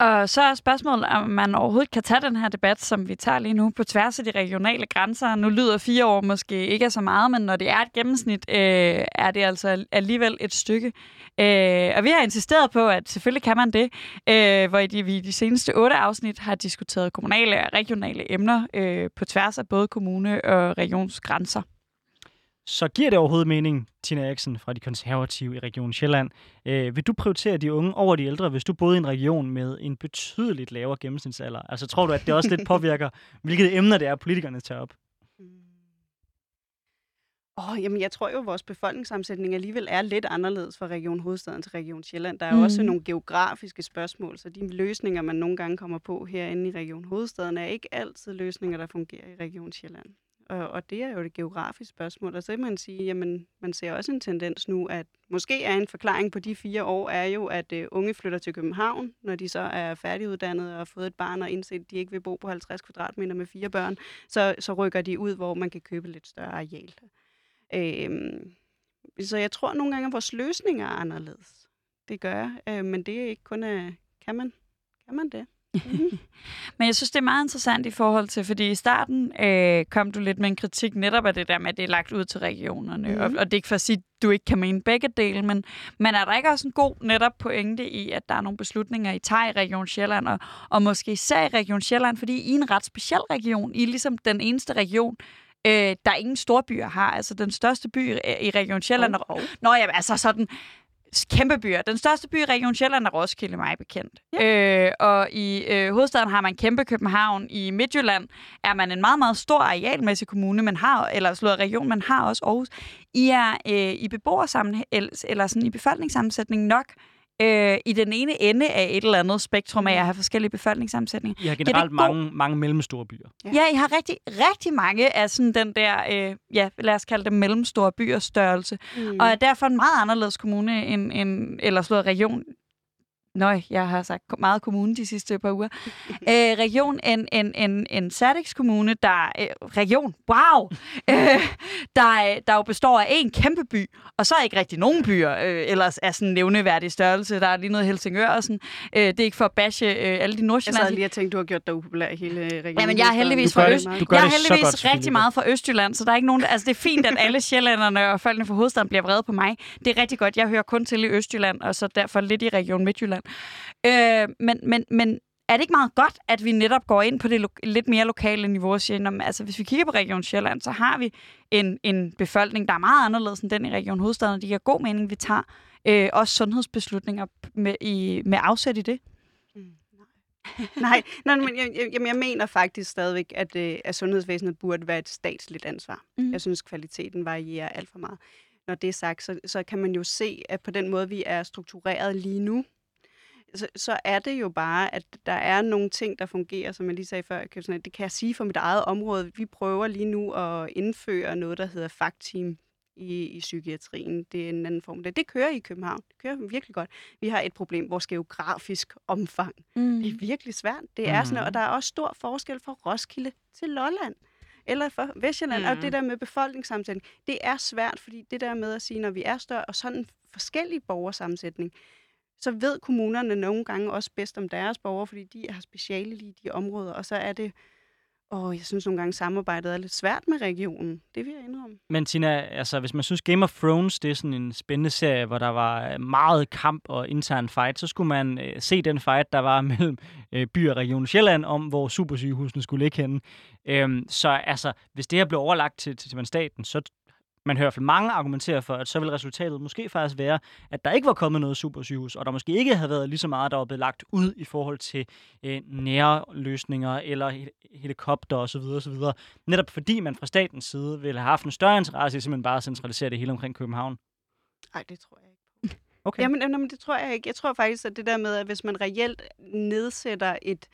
Og så er spørgsmålet, om man overhovedet kan tage den her debat, som vi tager lige nu, på tværs af de regionale grænser. Nu lyder fire år måske ikke så meget, men når det er et gennemsnit, øh, er det altså alligevel et stykke. Øh, og vi har insisteret på, at selvfølgelig kan man det, øh, hvor de, vi i de seneste otte afsnit har diskuteret kommunale og regionale emner øh, på tværs af både kommune- og regionsgrænser.
Så giver det overhovedet mening, Tina Eriksen fra de konservative i Region Sjælland. Øh, vil du prioritere de unge over de ældre, hvis du boede i en region med en betydeligt lavere gennemsnitsalder? Altså tror du, at det også lidt påvirker, [laughs] hvilke emner det er, politikerne tager op?
Åh, oh, jamen jeg tror jo, at vores befolkningssammensætning alligevel er lidt anderledes fra Region Hovedstaden til Region Sjælland. Der er mm. også nogle geografiske spørgsmål, så de løsninger, man nogle gange kommer på herinde i Region Hovedstaden, er ikke altid løsninger, der fungerer i Region Sjælland. Og, og det er jo et geografisk spørgsmål. Og så kan man sige, jamen, man ser også en tendens nu, at måske er en forklaring på de fire år, er jo, at uh, unge flytter til København, når de så er færdiguddannede og har fået et barn og indset, at de ikke vil bo på 50 kvadratmeter med fire børn, så, så rykker de ud, hvor man kan købe lidt større areal. Øhm, så jeg tror nogle gange, at vores løsninger er anderledes. Det gør jeg, øh, men det er ikke kun, øh, kan man, kan man det?
Men jeg synes, det er meget interessant i forhold til, fordi i starten øh, kom du lidt med en kritik netop af det der med, at det er lagt ud til regionerne. Mm. Og, og det er ikke for at sige, at du ikke kan mene begge dele, men, men er der ikke også en god netop pointe i, at der er nogle beslutninger, I tager i Region Sjælland, og, og måske især i Region Sjælland, fordi I er en ret speciel region. I er ligesom den eneste region, øh, der ingen storbyer har. Altså den største by i Region Sjælland. Oh, oh. Nå ja, altså sådan kæmpe byer. Den største by i Region Sjælland er Roskilde, mig bekendt. Ja. Øh, og i øh, hovedstaden har man kæmpe København. I Midtjylland er man en meget, meget stor arealmæssig kommune, man har, eller slået region, man har også Aarhus. I er øh, i beboersammenhæng, eller sådan i befolkningssammensætning nok øh, i den ene ende af et eller andet spektrum af at have forskellige befolkningssammensætninger.
I har generelt mange, mange mellemstore byer.
Ja. ja, I har rigtig, rigtig mange af sådan den der, øh, ja, lad os kalde det mellemstore byers størrelse. Mm. Og er derfor en meget anderledes kommune, end, end, eller slået region, Nøj, jeg har sagt meget kommune de sidste par uger. Æ, [laughs] region, en, en, en, en Sadix kommune, der... Øh, region, wow! Æ, [laughs] der, der jo består af en kæmpe by, og så er ikke rigtig nogen byer, øh, ellers er sådan nævneværdig størrelse. Der er lige noget Helsingør og sådan. Æ, det er ikke for at bashe øh, alle de nordsjællandske...
Jeg sad lige og tænkte, du har gjort dig upopulær i hele regionen.
Ja, men jeg er heldigvis fra Øst... Jeg er heldigvis godt, rigtig meget fra Østjylland, så der er ikke nogen... Altså, det er fint, at alle sjællanderne og folkene fra hovedstaden bliver vrede på mig. Det er rigtig godt. Jeg hører kun til i Østjylland, og så derfor lidt i Region Midtjylland. Øh, men, men, men er det ikke meget godt, at vi netop går ind på det lo- lidt mere lokale niveau og siger, at altså, hvis vi kigger på Region Sjælland, så har vi en, en befolkning, der er meget anderledes end den i Region Hovedstaden, og det giver god mening, vi tager øh, også sundhedsbeslutninger med, i, med afsæt i det. Mm,
nej, [laughs] nej men jeg, jeg, jeg mener faktisk stadigvæk, at, øh, at sundhedsvæsenet burde være et statsligt ansvar. Mm. Jeg synes, kvaliteten varierer alt for meget. Når det er sagt, så, så kan man jo se, at på den måde, vi er struktureret lige nu, så, så er det jo bare, at der er nogle ting, der fungerer, som jeg lige sagde før. Det kan jeg sige for mit eget område. Vi prøver lige nu at indføre noget, der hedder fagteam i, i psykiatrien. Det er en anden form. Det, det kører i København. Det kører virkelig godt. Vi har et problem, vores geografisk omfang. Mm. Det er virkelig svært. Det er mm. sådan, og der er også stor forskel fra Roskilde til Lolland eller for Vestjylland, mm. og det der med befolkningssammensætning, det er svært, fordi det der med at sige, når vi er større, og sådan en forskellig borgersammensætning, så ved kommunerne nogle gange også bedst om deres borgere, fordi de har speciale i de områder, og så er det, og jeg synes nogle gange, samarbejdet er lidt svært med regionen. Det vil jeg indrømme.
Men Tina, altså, hvis man synes Game of Thrones, det er sådan en spændende serie, hvor der var øh, meget kamp og intern fight, så skulle man øh, se den fight, der var [laughs] mellem øh, by og region Sjælland, om hvor supersygehusene skulle ligge henne. Øhm, så altså, hvis det her blev overlagt til, til, til staten, så man hører i hvert fald mange argumentere for, at så vil resultatet måske faktisk være, at der ikke var kommet noget supersygehus, og der måske ikke havde været lige så meget, der var blevet lagt ud i forhold til øh, nære løsninger eller he- helikopter osv. osv. Netop fordi man fra statens side ville have haft en større interesse i simpelthen bare at centralisere det hele omkring København.
Nej, det tror jeg ikke. [laughs]
Okay.
Jamen, jamen, det tror jeg ikke. Jeg tror faktisk, at det der med, at hvis man reelt nedsætter et,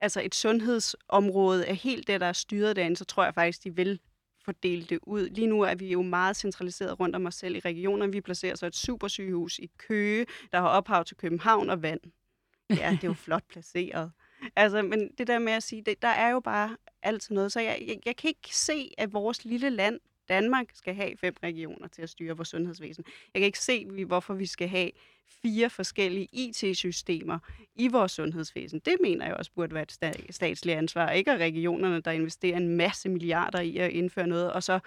altså et sundhedsområde af helt det, der er styret derinde, så tror jeg faktisk, de vil fordele det ud. Lige nu er vi jo meget centraliseret rundt om os selv i regionerne. Vi placerer så et supersygehus i Køge, der har ophav til København og vand. Ja, det er jo [laughs] flot placeret. Altså, men det der med at sige, det, der er jo bare altid noget. Så jeg, jeg, jeg kan ikke se, at vores lille land, Danmark, skal have fem regioner til at styre vores sundhedsvæsen. Jeg kan ikke se, hvorfor vi skal have fire forskellige IT-systemer i vores sundhedsvæsen. Det mener jeg også burde være et sta- statsligt ansvar. Ikke af regionerne, der investerer en masse milliarder i at indføre noget, og så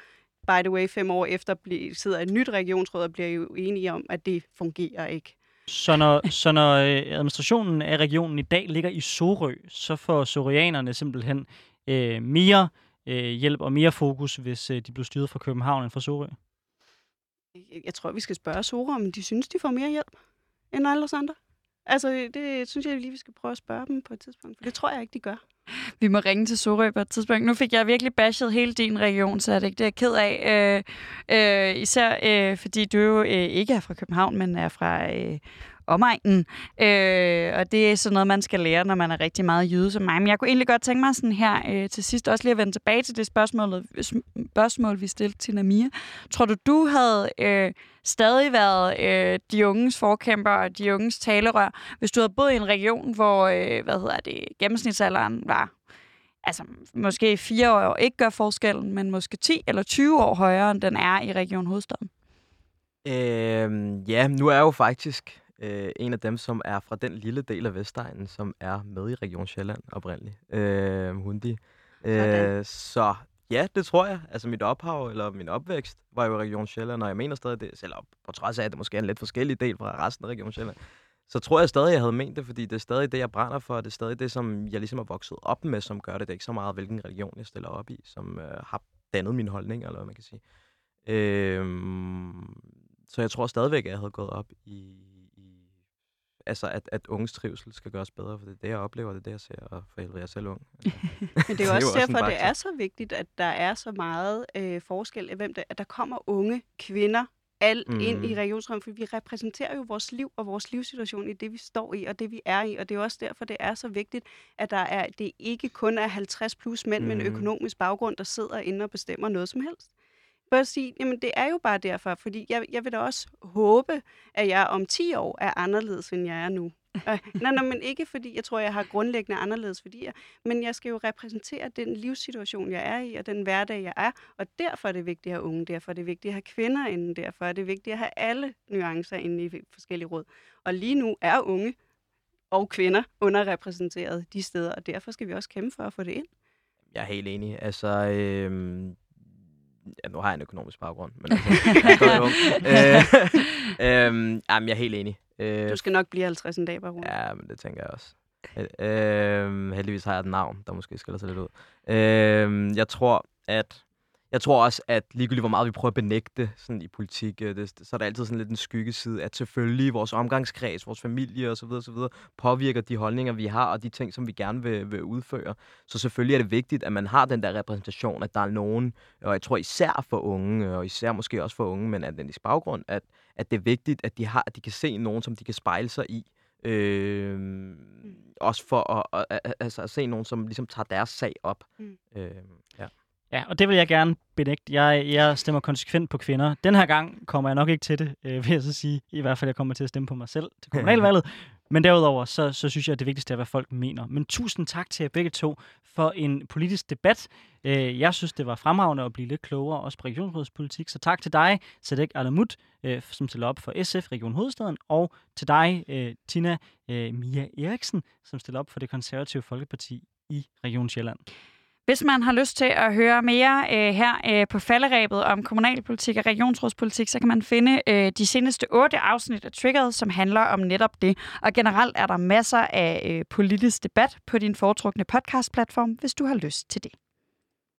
by the way, fem år efter sidder et nyt regionsråd og bliver jo enige om, at det fungerer ikke.
Så når, så når øh, administrationen af regionen i dag ligger i Sorø, så får sorianerne simpelthen øh, mere øh, hjælp og mere fokus, hvis øh, de bliver styret fra København end fra Sorø.
Jeg- tror, vi skal spørge Sora, om de synes, de får mere hjælp end alle os andre. Altså, det synes jeg lige, vi skal prøve at spørge dem på et tidspunkt, for det tror jeg ikke, de gør.
Vi må ringe til Sorø på et tidspunkt. Nu fik jeg virkelig bashed hele din region, så er det ikke det, jeg er ked af. Øh, øh, især øh, fordi du jo øh, ikke er fra København, men er fra øh, omegnen. Øh, og det er sådan noget, man skal lære, når man er rigtig meget jyde som mig. Men jeg kunne egentlig godt tænke mig sådan her øh, til sidst også lige at vende tilbage til det spørgsmål, spørgsmål vi stillede til Namia. Tror du, du havde øh, stadig været øh, de unges forkæmper og de unges talerør, hvis du havde boet i en region, hvor øh, hvad hedder det, gennemsnitsalderen var altså måske fire år ikke gør forskellen, men måske 10 eller 20 år højere, end den er i Region Hovedstaden?
Øhm, ja, nu er jeg jo faktisk øh, en af dem, som er fra den lille del af Vestegnen, som er med i Region Sjælland oprindeligt. Øh, Hundi. Øh, så ja, det tror jeg. Altså mit ophav eller min opvækst var jo i Region Sjælland, og jeg mener stadig det, selvom på trods af, at det måske er en lidt forskellig del fra resten af Region Sjælland, så tror jeg stadig, jeg havde ment det, fordi det er stadig det, jeg brænder for, og det er stadig det, som jeg ligesom er vokset op med, som gør det. Det er ikke så meget, hvilken religion jeg stiller op i, som øh, har dannet min holdning, eller hvad man kan sige. Øhm, så jeg tror stadigvæk, at jeg havde gået op i altså at, at unges trivsel skal gøres bedre, for det er det, jeg oplever, det er det, jeg ser, og for helvede, jeg er selv ung. Altså, [laughs]
Men det er [laughs] jo
Det
også derfor, det er så vigtigt, at der er så meget øh, forskel af, hvem der, at der kommer unge kvinder alt mm. ind i
Mm.
regionsrummet, for vi repræsenterer jo vores liv og vores livssituation i det, vi står i, og det, vi er i. Og det er også derfor, det er så vigtigt, at der er, det ikke kun er 50 plus mænd mm. med en
Mhm.
økonomisk baggrund, der sidder inde og bestemmer noget som helst. Bare at sige, jamen det er jo bare derfor, fordi jeg, jeg vil da også håbe, at jeg om 10 år er anderledes, end jeg er nu. Øh, nej, nej, men ikke fordi jeg tror, jeg har grundlæggende anderledes værdier, men jeg skal jo repræsentere den livssituation, jeg er i, og den hverdag, jeg er. Og derfor er det vigtigt at have unge, derfor er det vigtigt at have kvinder inden, derfor er det vigtigt at have alle nuancer inde i forskellige råd. Og lige nu er unge og kvinder underrepræsenteret de steder, og derfor skal vi også kæmpe for at få det ind.
Jeg er helt enig. Altså, øh, ja, nu har jeg en økonomisk baggrund, men altså, jeg er ung. [laughs] Øh, øhm, jamen, jeg er helt enig. Øh,
Du skal nok blive 50 en dag, bare
Ja, men det tænker jeg også. Øh, heldigvis har jeg et navn, der måske skiller sig lidt ud. Øh, jeg tror, at jeg tror også, at ligegyldigt hvor meget vi prøver at benægte sådan i politik, øh, det, så er der altid sådan lidt en skyggeside, at selvfølgelig vores omgangskreds, vores familie osv. osv. påvirker de holdninger, vi har, og de ting, som vi gerne vil, vil udføre. Så selvfølgelig er det vigtigt, at man har den der repræsentation, at der er nogen, og jeg tror især for unge, og især måske også for unge, men at den baggrund, at, at det er vigtigt, at de, har, at de kan se nogen, som de kan spejle sig i. Øh, Også for at, at, at, altså at se nogen, som ligesom tager deres sag op.
Mm.
Øh, ja.
Ja, og det vil jeg gerne benægte. Jeg, jeg stemmer konsekvent på kvinder. Den her gang kommer jeg nok ikke til det, øh, vil jeg så sige. I hvert fald, jeg kommer til at stemme på mig selv til kommunalvalget. [laughs] Men derudover, så, så synes jeg, at det vigtigste er, hvad folk mener. Men tusind tak til jer begge to for en politisk debat. Øh, jeg synes, det var fremragende at blive lidt klogere, også på regionsrådspolitik. Så tak til dig, Sadek Alamut, øh, som stiller op for SF Region Hovedstaden, og til dig, øh, Tina øh, Mia Eriksen, som stiller op for det konservative Folkeparti i Region Sjælland.
Hvis man har lyst til at høre mere øh, her øh, på falderæbet om kommunalpolitik og regionsrådspolitik, så kan man finde øh, de seneste otte afsnit af Triggered, som handler om netop det. Og generelt er der masser af øh, politisk debat på din foretrukne podcastplatform, hvis du har lyst til det.